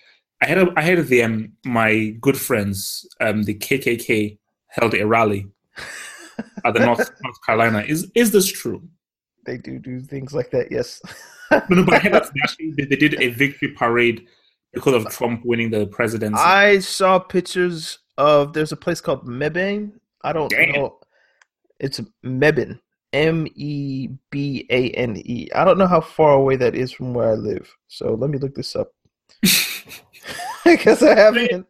I had a, I had the um, my good friends, um, the KKK held a rally at the North North Carolina. Is is this true? they do do things like that. Yes. No, no, but I heard that they actually they, they did a victory parade because of Trump winning the presidency. I saw pictures of there's a place called Mebane. I don't Damn. know. It's Mebane. M E B A N E. I don't know how far away that is from where I live. So let me look this up. Because I haven't.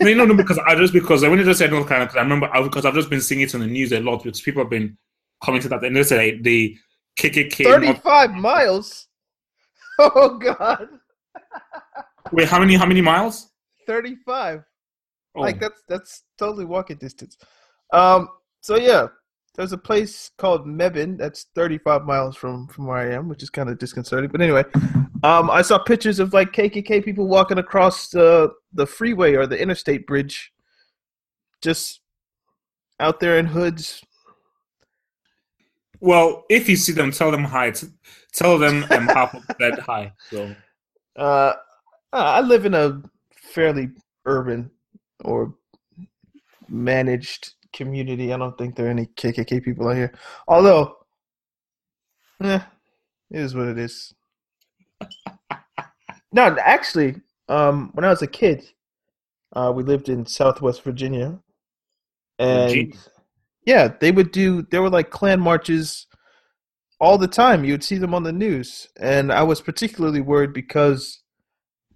No, no, no, because I just because when you just said North Carolina, because I remember I, because I've just been seeing it on the news a lot because people have been commenting that and they say the KKK. North, 35 miles? Oh, God. wait, how many? How many miles? 35. Oh, Like that's that's totally walking distance. Um. So yeah, there's a place called Mebane that's 35 miles from from where I am, which is kind of disconcerting. But anyway, um, I saw pictures of like KKK people walking across the the freeway or the interstate bridge, just out there in hoods. well, if you see them, tell them hi. Tell them um, half of that hi. So Uh, I live in a fairly urban or managed community. I don't think there are any KKK people out here. Although, yeah, it is what it is. no, actually, um, when I was a kid, uh, we lived in Southwest Virginia, and Virginia. yeah, they would do. There were like Klan marches all the time. You would see them on the news, and I was particularly worried because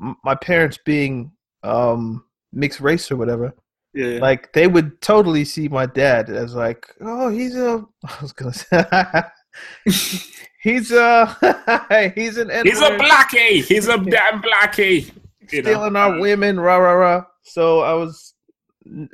m- my parents being um, mixed race or whatever, yeah, like they would totally see my dad as like, oh, he's a. I was gonna say, he's uh he's an He's a blackie. He's a damn blackie. You know? stealing our women, rah rah rah. So I was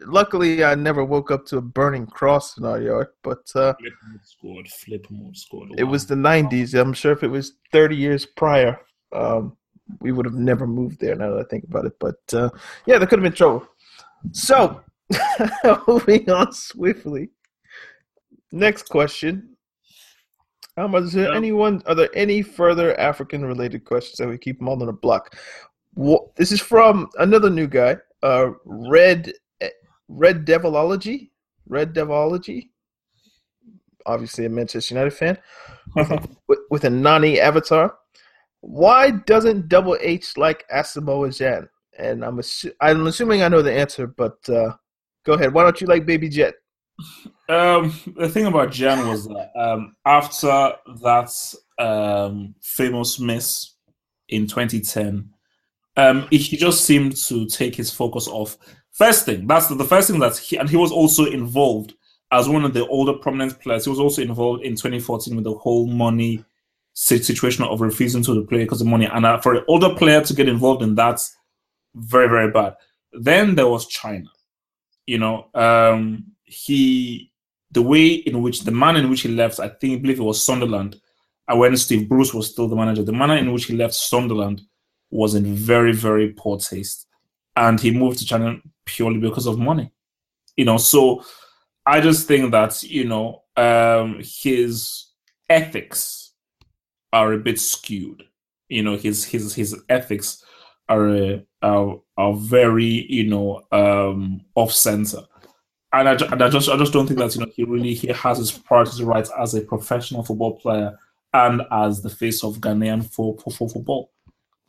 luckily I never woke up to a burning cross in our yard, but uh Flipmode Squad. Flipmode Squad. it was the nineties. I'm sure if it was thirty years prior, um we would have never moved there now that I think about it. But uh yeah, there could have been trouble. So moving on swiftly. Next question. Um, is there anyone? Are there any further African-related questions that we keep them all on the block? This is from another new guy, uh, Red Red Devilology, Red Devilology. Obviously, a Manchester United fan with, with a Nani avatar. Why doesn't Double H like Asamoah Gyan? And I'm assu- I'm assuming I know the answer, but uh, go ahead. Why don't you like Baby Jet? Um, the thing about Gyan was that um, after that um, famous miss in 2010, um, he just seemed to take his focus off. First thing, that's the, the first thing that he and he was also involved as one of the older prominent players. He was also involved in 2014 with the whole money situation of refusing to player because of money. And uh, for an older player to get involved in that, very very bad. Then there was China. You know, um, he the way in which the manner in which he left, I think, I believe it was Sunderland, and when Steve Bruce was still the manager, the manner in which he left Sunderland was in very, very poor taste. And he moved to China purely because of money. You know, so I just think that, you know, um, his ethics are a bit skewed. You know, his his his ethics are uh, are, are very, you know, um, off center and I, and I just I just don't think that you know he really he has his priorities right as a professional football player and as the face of Ghanaian for, for, for football.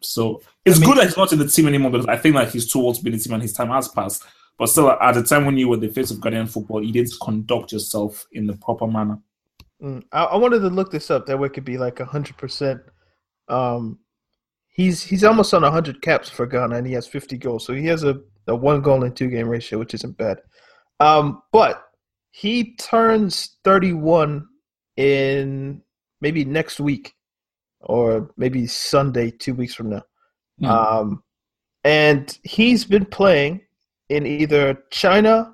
So it's I mean- good that he's not in the team anymore because I think that he's towards being in the team and his time has passed. But still, at the time when you were the face of Ghanaian football, you didn't conduct yourself in the proper manner. Mm, I, wanted to look this up. That way, it could be like hundred percent. He's he's almost on hundred caps for Ghana, and he has fifty goals. So he has a, a one goal in two game ratio, which isn't bad. Um, but he turns thirty one in maybe next week, or maybe Sunday, two weeks from now. Hmm. Um, and he's been playing in either China,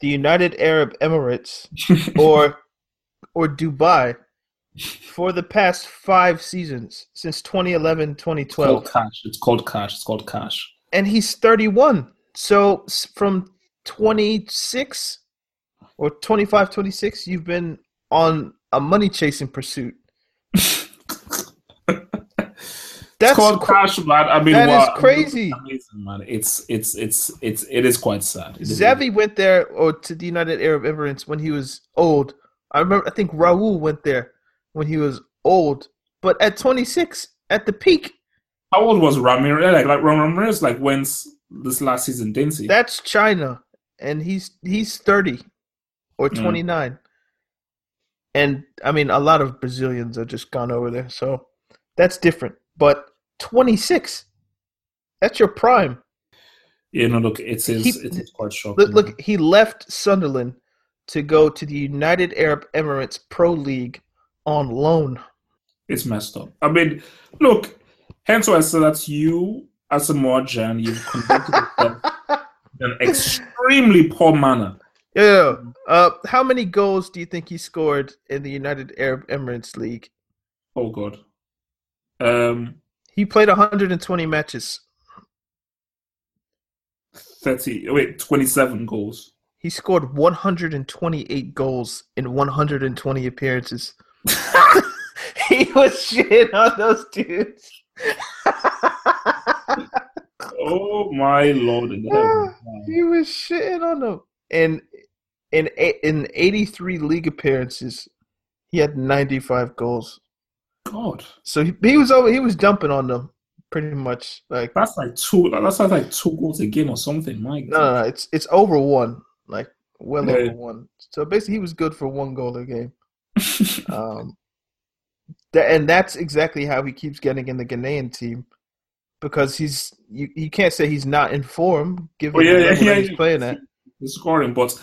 the United Arab Emirates, or or Dubai for the past five seasons since 2011 It's called 2012 cash. It's called cash. It's called cash. and he's 31 so from 26 or 25 26 you've been on a money chasing pursuit It's that's called cra- cash, man. I mean, that is crazy. Amazing, man. It's it's it's it's it is quite sad. It Xavi went there or to the United Arab Emirates when he was old. I remember I think Raul went there when he was old, but at 26 at the peak How old was Ramires? Like, like Ramires, like when's this last season, didn't he? That's China, and he's he's thirty or Mm. twenty nine. And I mean, a lot of Brazilians are just gone over there, so that's different. But twenty six, that's your prime. yeah, no, look, it is He- it is quite shocking. Look, look, he left Sunderland to go to the United Arab Emirates Pro League on loan. it's messed up. I mean, look, hence why I said that you, Asamoah Gyan, you've conducted yourself in an extremely poor manner. Yeah. Uh, how many goals do you think he scored in the United Arab Emirates League? Oh God. Um, He played 120 matches. thirty. Wait, twenty-seven goals. He scored 128 goals in 120 appearances. he was shit on those dudes. Oh my lord! heaven. he was shitting on them. And in in 83 league appearances, he had 95 goals. God, So he, he was over. He was dumping on them pretty much. Like that's like two. That's like two goals a game or something. My no, no, no. It's it's over one. Like well Yeah. over one. So basically, he was good for one goal a game. Um, and that's exactly how he keeps getting in the Ghanaian team because he's you, you can't say he's not in form given Oh, yeah, the yeah, level yeah, he's playing at. He's scoring, but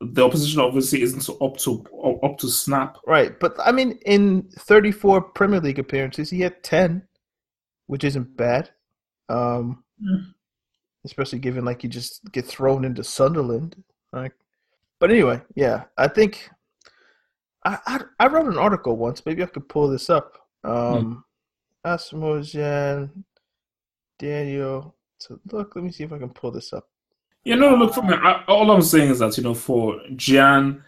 the opposition obviously isn't up to up to snap. Right, but I mean, in 34 Premier League appearances, he had 10, which isn't bad. Um, mm. especially given like you just get thrown into Sunderland. Like, but anyway, yeah, I think I I, I wrote an article once. Maybe I could pull this up. Um, mm. Asamoah Gyan, Daniel. So look, let me see if I can pull this up. Yeah, no, look, for me, I, all I'm saying is that, you know, for Gyan,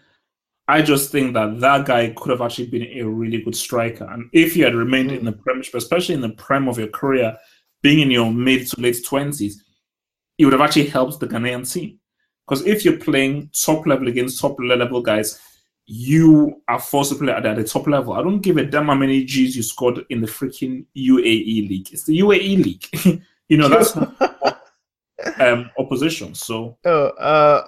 I just think that that guy could have actually been a really good striker. And if he had remained mm. in the Premiership, especially in the prime of your career, being in your mid to late 20s, it would have actually helped the Ghanaian team. Because if you're playing top level against top level guys, you are forced to play at the top level. I don't give a damn how many G's you scored in the freaking UAE league. It's the UAE league. you know, that's um, opposition. So, oh, uh,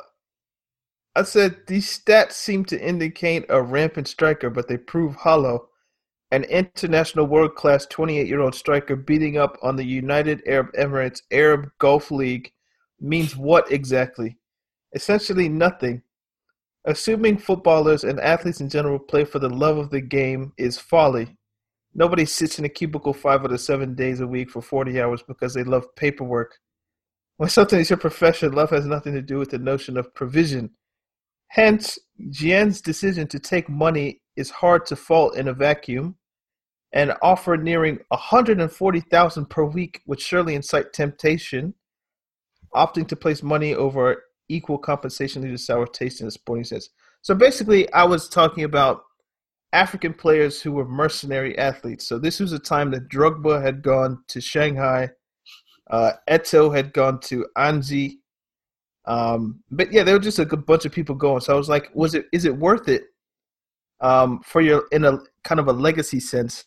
I said these stats seem to indicate a rampant striker, but they prove hollow. An international world class 28 year old striker beating up on the United Arab Emirates Arab Gulf League means what exactly? Essentially nothing. Assuming footballers and athletes in general play for the love of the game is folly. Nobody sits in a cubicle five out of seven days a week for 40 hours because they love paperwork. When something is your profession, love has nothing to do with the notion of provision. Hence, Gyan's decision to take money is hard to fault in a vacuum. An offer nearing 140,000 per week would surely incite temptation. Opting to place money over equal compensation leaves a sour taste in the sporting sense. So basically, I was talking about African players who were mercenary athletes. So this was a time that Drogba had gone to Shanghai uh, Eto'o had gone to Anzhi. Um, but yeah, there were just a good bunch of people going. So I was like, was it is it worth it um, for your in a kind of a legacy sense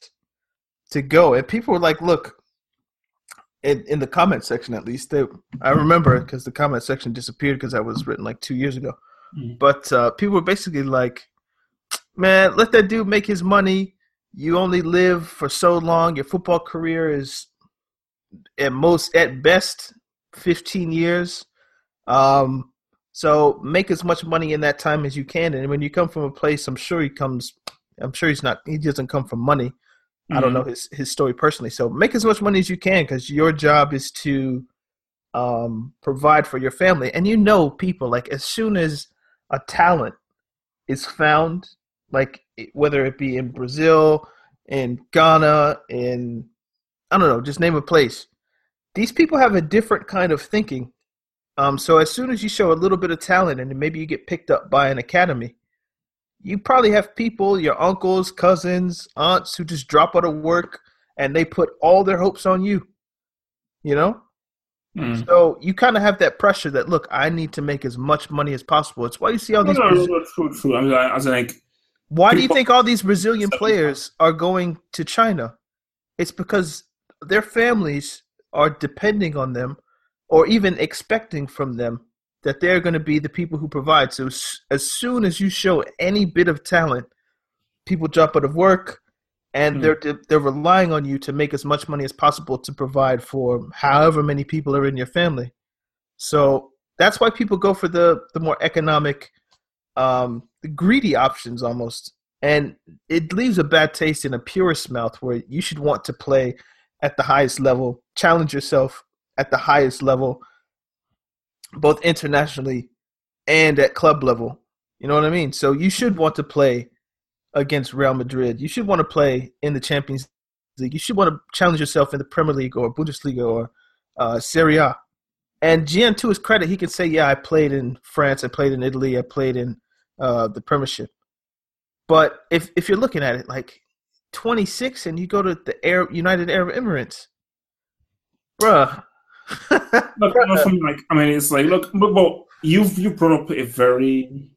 to go? And people were like, look, in, in the comment section at least, they, I remember because the comment section disappeared because that was written like two years ago. Mm-hmm. But uh, people were basically like, man, let that dude make his money. You only live for so long. Your football career is at most at best 15 years um, so make as much money in that time as you can and when you come from a place i'm sure he comes i'm sure he's not he doesn't come from money mm-hmm. i don't know mm-hmm. his his story personally so make as much money as you can because your job is to um, provide for your family and you know people like as soon as a talent is found like whether it be in brazil in ghana in I don't know, just name a place. These people have a different kind of thinking. Um, so as soon as you show a little bit of talent and maybe you get picked up by an academy, you probably have people, your uncles, cousins, aunts, who just drop out of work and they put all their hopes on you. You know? Mm. So you kind of have that pressure that look, I need to make as much money as possible. It's why you see all these. No, no, no, true, true. I mean, I was like, why do you think all these Brazilian players are going to China? It's because their families are depending on them or even expecting from them that they're going to be the people who provide. So as soon as you show any bit of talent, people drop out of work and mm. they're they're relying on you to make as much money as possible to provide for however many people are in your family. So that's why people go for the the more economic um the greedy options almost. And it leaves a bad taste in a purist mouth where you should want to play at the highest level, challenge yourself at the highest level, both internationally and at club level. You know what I mean? So you should want to play against Real Madrid. You should want to play in the Champions League. You should want to challenge yourself in the Premier League or Bundesliga or uh, Serie A. And Gyan, to his credit, he can say, "Yeah, I played in France. I played in Italy. I played in uh, the Premiership." But if if you're looking at it, like 26 and you go to the Arab, United Arab Emirates, bruh. Look, like I mean, it's like look, but, but you've you brought up a very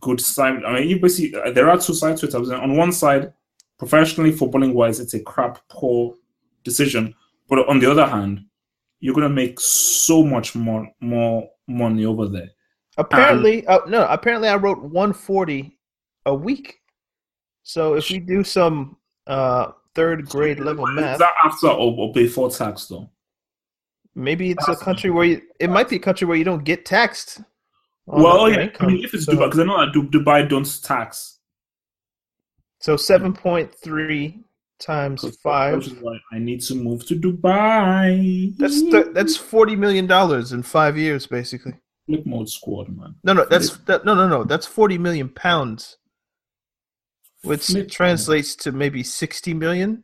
good side. I mean, you basically uh, there are two sides to it. On one side, professionally, footballing wise, it's a crap poor decision. But on the other hand, you're gonna make so much more more money over there. Apparently, uh, no. Apparently, I wrote 140 a week. So if we do some uh, third grade level math. Is that after or, or before tax though? Maybe it's a country where you, it might be a country where you don't get taxed. well, yeah, I mean, if it's so, Dubai, because I know that Dubai don't tax. so seven point three times five. Which is why I need to move to Dubai. That's th- that's forty million dollars in five years, basically. flip mode squad, man. No, no, that's that, no, no, no. That's forty million pounds, which Flip mode. translates to maybe sixty million,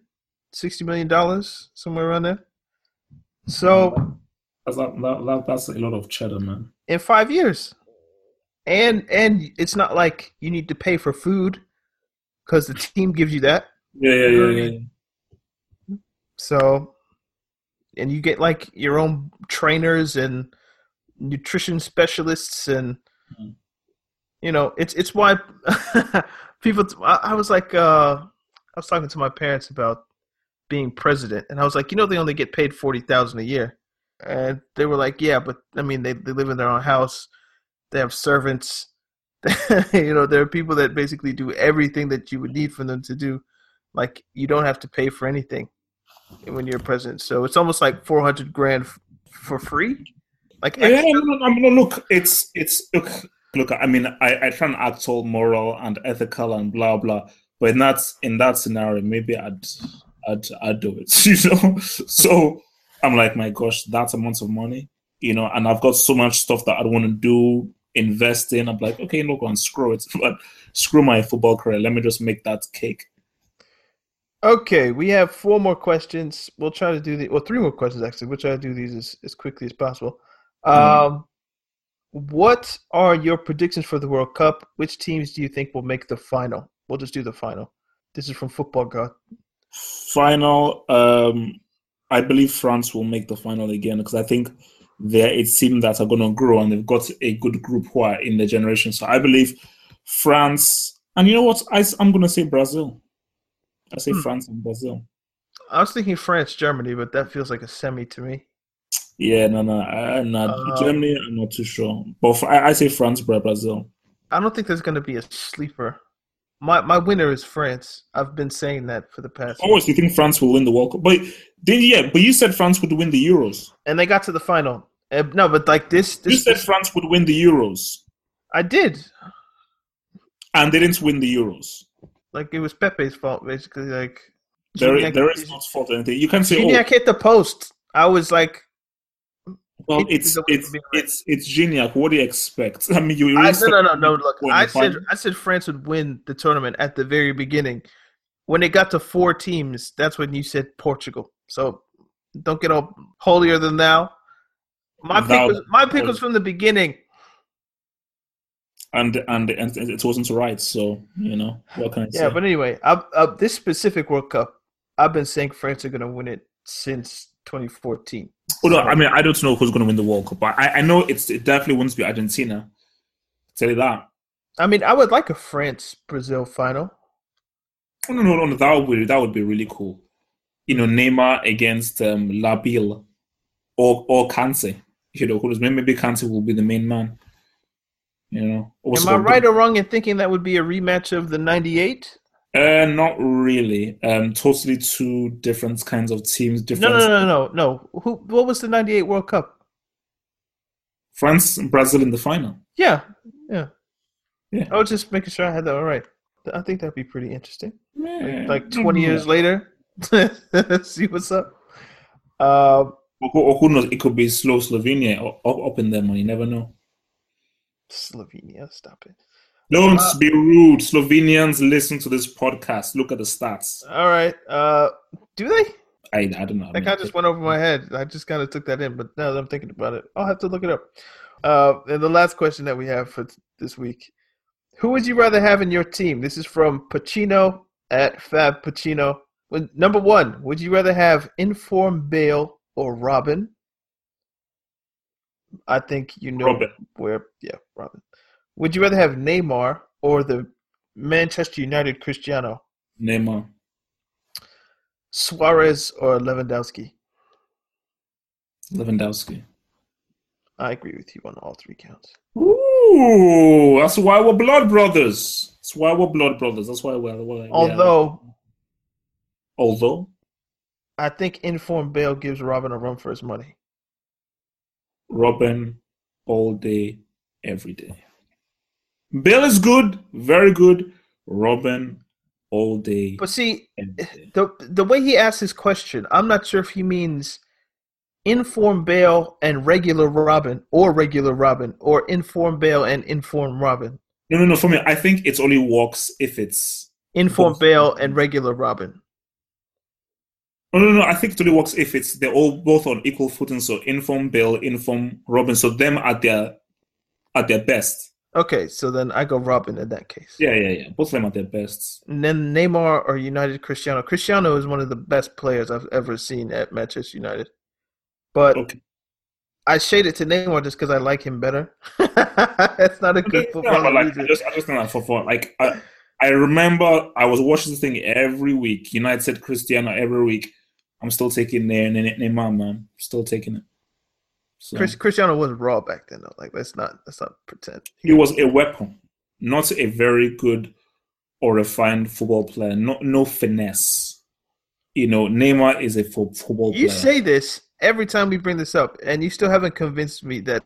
sixty million dollars, somewhere around there. So That's that, that, that, that's a lot of cheddar, man. in five years, and and it's not like you need to pay for food because the team gives you that. Yeah, yeah, yeah, yeah. yeah. So, and you get like your own trainers and nutrition specialists, and Mhm. you know, it's it's why people. I, I was like, uh, I was talking to my parents about being president, and I was like, you know, they only get paid forty thousand a year, and they were like, yeah, but I mean, they they live in their own house, they have servants. you know, there are people that basically do everything that you would need for them to do. Like you don't have to pay for anything when you're president. So it's almost like four hundred grand f- for free. Like Yeah, extra. no, no, no, no, look, it's it's look, look. I mean, I, I try and act all moral and ethical and blah blah, but in that in that scenario, maybe I'd I'd I'd do it, you know. So I'm like, my gosh, that's amount of money, you know, and I've got so much stuff that I want to do, invest in. I'm like, okay, look, and screw it, but screw my football career. Let me just make that cake. Okay, we have four more questions. We'll try to do the well, three more questions actually. We'll try to do these as, as quickly as possible. Um, what are your predictions for the World Cup? Which teams do you think will make the final? We'll just do the final. This is from Football God. Final um i believe france will make the final again because i think they're a team that are going to grow and they've got a good group who are in the generation so i believe france and you know what I, am going to say brazil i say Hmm. france and brazil I was thinking France, Germany, but that feels like a semi to me. yeah no no I, no Uh, germany i'm not too sure but I say france brazil I don't think there's going to be a sleeper. My my winner is France. I've been saying that for the past. oh so you think france will win the world cup but then yeah but you said france would win the euros And they got to the final. Uh, no, but like this, you said france would win the euros I did. and they didn't win the euros Like it was Pepe's fault, basically. Like there, Gignac- there is not fault anything you can say oh, Gignac hit the post. I was like, Well, It- it's it's it's right. it's it's Gignac. What do you expect? I mean, you I, really no, no, no, no. Look, I said final. I said France would win the tournament at the very beginning. When it got to four teams, that's when you said Portugal. So don't get all holier than thou. My pick was my pick was from the beginning. and and and it wasn't right. So you know what can I say? Yeah, but anyway, I, I, this specific World Cup, I've been saying France are going to win it since 2014. Well, no, I mean, I don't know who's going to win the World Cup, but I, I know it's it definitely won't be Argentina. tell you that. I mean, I would like a France Brazil final. Oh, no, no, no, that would be that would be really cool. You know, Neymar against um, Labille or or Kante. You know, who's maybe Kante will be the main man. You know, Am I right or wrong in thinking that would be a rematch of the '98? Uh, not really. Um, totally two different kinds of teams. No, Different. no, no, no, no. Who? What was the '98 World Cup? France and Brazil in the final. Yeah, yeah. Yeah. I was just making sure I had that all right. I think that'd be pretty interesting. Yeah. Like 20 years later, see what's up. Uh, Or, who- or who knows? It could be slow Slovenia up, up in there, man. You never know. Slovenia, stop it. Don't Uh, be rude. Slovenians listen to this podcast. Look at the stats. All right. Uh, do they? I, I don't know. I That kind of just went over my head. I just kind of took that in, but now that I'm thinking about it, I'll have to look it up. Uh, and the last question that we have for t- this week: Who would you rather have in your team? This is from Pacino at Fab Pacino. Well, Number one: Would you rather have Inform Bale or Robben? I think you know Robben. where. Yeah, Robben. Would you rather have Neymar or the Manchester United Cristiano? Neymar. Suarez or Lewandowski? Lewandowski. I agree with you on all three counts. Ooh, that's why we're blood brothers. That's why we're blood brothers. That's why we're. we're yeah. Although although I think informed Bale gives Robben a run for his money. Robben all day, every day. Bale is good, very good. Robben all day. But see, eh, the the way he asks his question, I'm not sure if he means inform Bale and regular Robben, or regular Robben, or inform Bale and inform Robben. No, no, no. For me, I think it only works if it's inform both. Bale and regular Robben. No, no, no. I think it only works if it's they're all both on equal footing. So inform Bale, inform Robben. So them at their at their best. Okay, so then I go Robben in that case. Yeah, yeah, yeah. Both of them are their best. And then Neymar or United Cristiano. Cristiano is one of the best players I've ever seen at Manchester United. But okay. I shade it to Neymar just because I like him better. That's not a good football. Yeah, like, I just, I just think that for fun. Like, I, I remember I was watching this thing every week. United Cristiano every week. I'm still taking Neymar, man. Still taking it. So. Chris, Cristiano was raw back then, though. Like let's not let's not pretend. He, he was a weapon, not a very good or refined football player. No, no finesse. You know, Neymar is a football. You player. say this every time we bring this up, and you still haven't convinced me that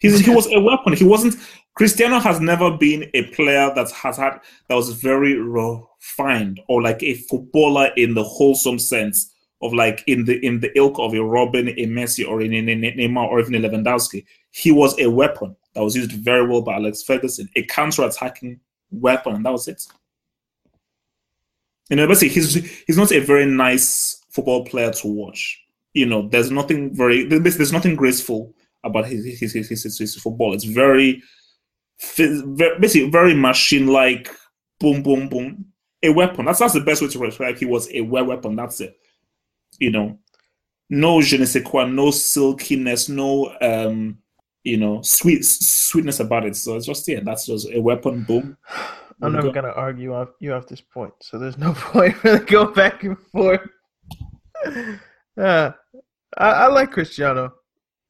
He's, he was a weapon. He wasn't. Cristiano has never been a player that has had that was very refined or like a footballer in the wholesome sense of like in the in the ilk of a Robben, a Messi, or in, a Neymar, or even a Lewandowski. He was a weapon that was used very well by Alex Ferguson, a counter-attacking weapon, and that was it. You know, basically, he's he's not a very nice football player to watch. You know, there's nothing very there's nothing graceful about his his his, his, his football. It's very, basically very machine-like. Boom, boom, boom. A weapon. That's that's the best way to describe. He was a weapon. That's it you know, no je ne sais quoi, no silkiness, no um, you know, sweet sweetness about it. So it's just yeah, that's just a weapon. Boom. I'm never go. gonna argue off you off this point, so there's no point really go back and forth. uh, I, I like Cristiano.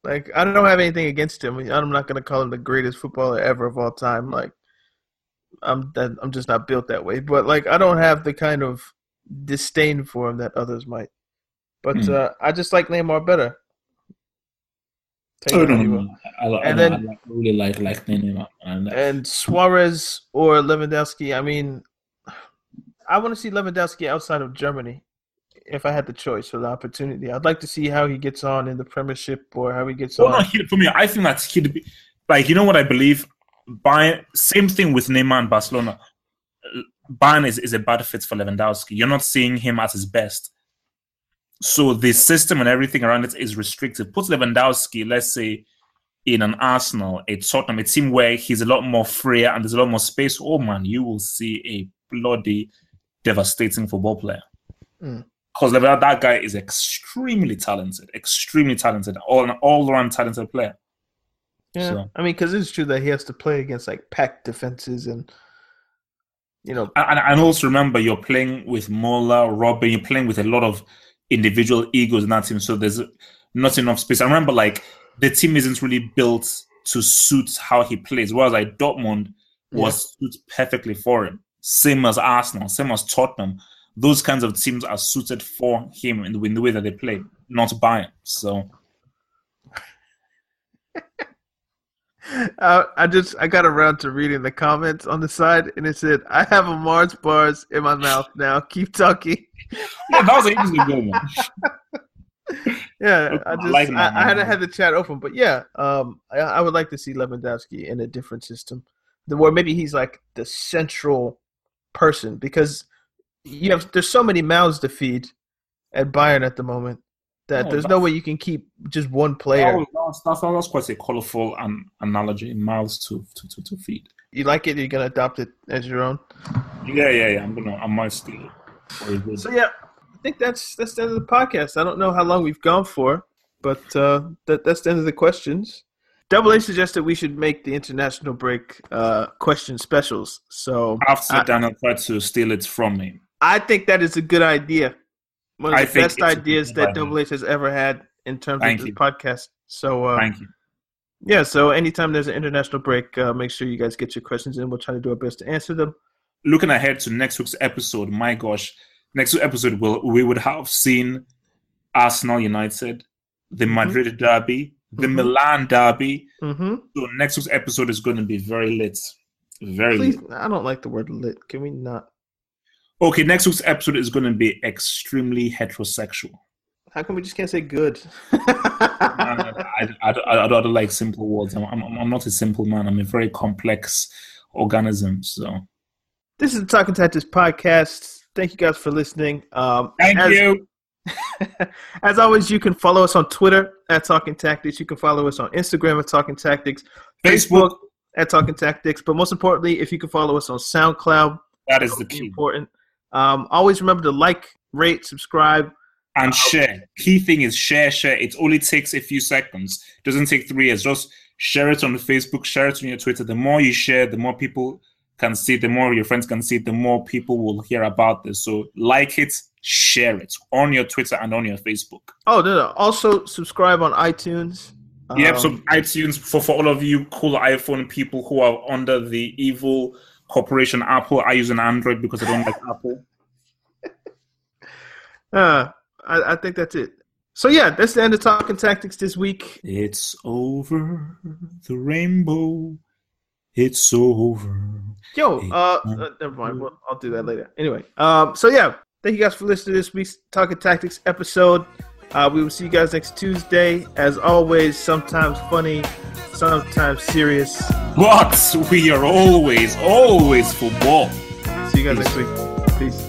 Like I don't have anything against him. I'm not gonna call him the greatest footballer ever of all time. Like I'm that I'm just not built that way. But like I don't have the kind of disdain for him that others might. But hmm. uh, I just like Neymar better. Take oh, no, no, I, I, and I, then, I really like like Neymar. And, Suarez or Lewandowski. I mean, I want to see Lewandowski outside of Germany. If I had the choice or the opportunity, I'd like to see how he gets on in the Premiership or how he gets on. No, he, for me, I think that's he'd be like you know what I believe. Bayern, same thing with Neymar and Barcelona. Bayern is, is a bad fit for Lewandowski. You're not seeing him at his best. So the system and everything around it is restricted. Put Lewandowski, let's say, in an Arsenal, a Tottenham, a team where he's a lot more freer and there's a lot more space. Oh man, you will see a bloody devastating football player. Because mm. that guy is extremely talented, extremely talented, all an all-around talented player. Yeah, so. I mean, because it's true that he has to play against like packed defenses and you know, and, and also remember you're playing with Muller, Robben, you're playing with a lot of individual egos in that team. So there's not enough space. I remember like the team isn't really built to suit how he plays. Whereas like Dortmund was yeah. suited perfectly for him. Same as Arsenal, same as Tottenham. Those kinds of teams are suited for him in the, in the way that they play, not Bayern. So Uh, I just I got around to reading the comments on the side, and it said, "I have a Mars bars in my mouth now. Keep talking." yeah, that was an easily good one. yeah, I just I, like I, I, hadn't had the chat open, but yeah, um, I, I, would like to see Lewandowski in a different system, where maybe he's like the central person because you have there's so many mouths to feed at Bayern at the moment that no, there's no way you can keep just one player. That was, that's, that's quite a colorful analogy. Mouths to, to, to, to feed. You like it? You're gonna adopt it as your own? Yeah, yeah, yeah. I'm gonna. I might steal it. So yeah, I think that's that's the end of the podcast. I don't know how long we've gone for, but uh, that that's the end of the questions. Double A suggested we should make the international break uh, question specials. So after Daniel tried to steal it from me, I think that is a good idea one of the best ideas that Double H has ever had in terms Thank of the podcast. So uh, Thank you. Yeah, so anytime there's an international break, uh, make sure you guys get your questions in. We'll try to do our best to answer them. Looking ahead to next week's episode, my gosh, next week's episode will we would have seen Arsenal United, the mm-hmm. Madrid mm-hmm. derby, the Mhm. Milan derby. Mm-hmm. So next week's episode is going to be very lit. Very Please, lit. I don't like the word lit. Can we not? Okay, next week's episode is going to be extremely heterosexual. How come we just can't say good? I, I, I, I don't like simple words. I'm, I'm, I'm not a simple man. I'm a very complex organism. So this is the Talking Tactics podcast. Thank you guys for listening. Um, thank as, you. As always, you can follow us on Twitter at Talking Tactics. You can follow us on Instagram at Talking Tactics, Facebook. at Talking Tactics. But most importantly, if you can follow us on SoundCloud, That is the key. important. Um, always remember to like, rate, subscribe. And share. Key thing is share, share. It only takes a few seconds. doesn't take three years. Just share it on Facebook, share it on your Twitter. The more you share, the more people can see the more your friends can see the more people will hear about this. So like it, share it on your Twitter and on your Facebook. Oh, no, no. Also, subscribe on iTunes. yep. Um, So iTunes for, for all of you cool iPhone people who are under the evil corporation Apple. I use an Android because I don't like Apple. uh, I, I think that's it. So, yeah, that's the end of Talking Tactics this week. It's over the rainbow. It's so over. Yo, uh, uh, never mind. Well, I'll do that later. Anyway, um, so yeah, thank you guys for listening to this week's Talking Tactics episode. Uh, we will see you guys next Tuesday. As always, sometimes funny, sometimes serious. But we are always, always football. See you guys next week. Peace.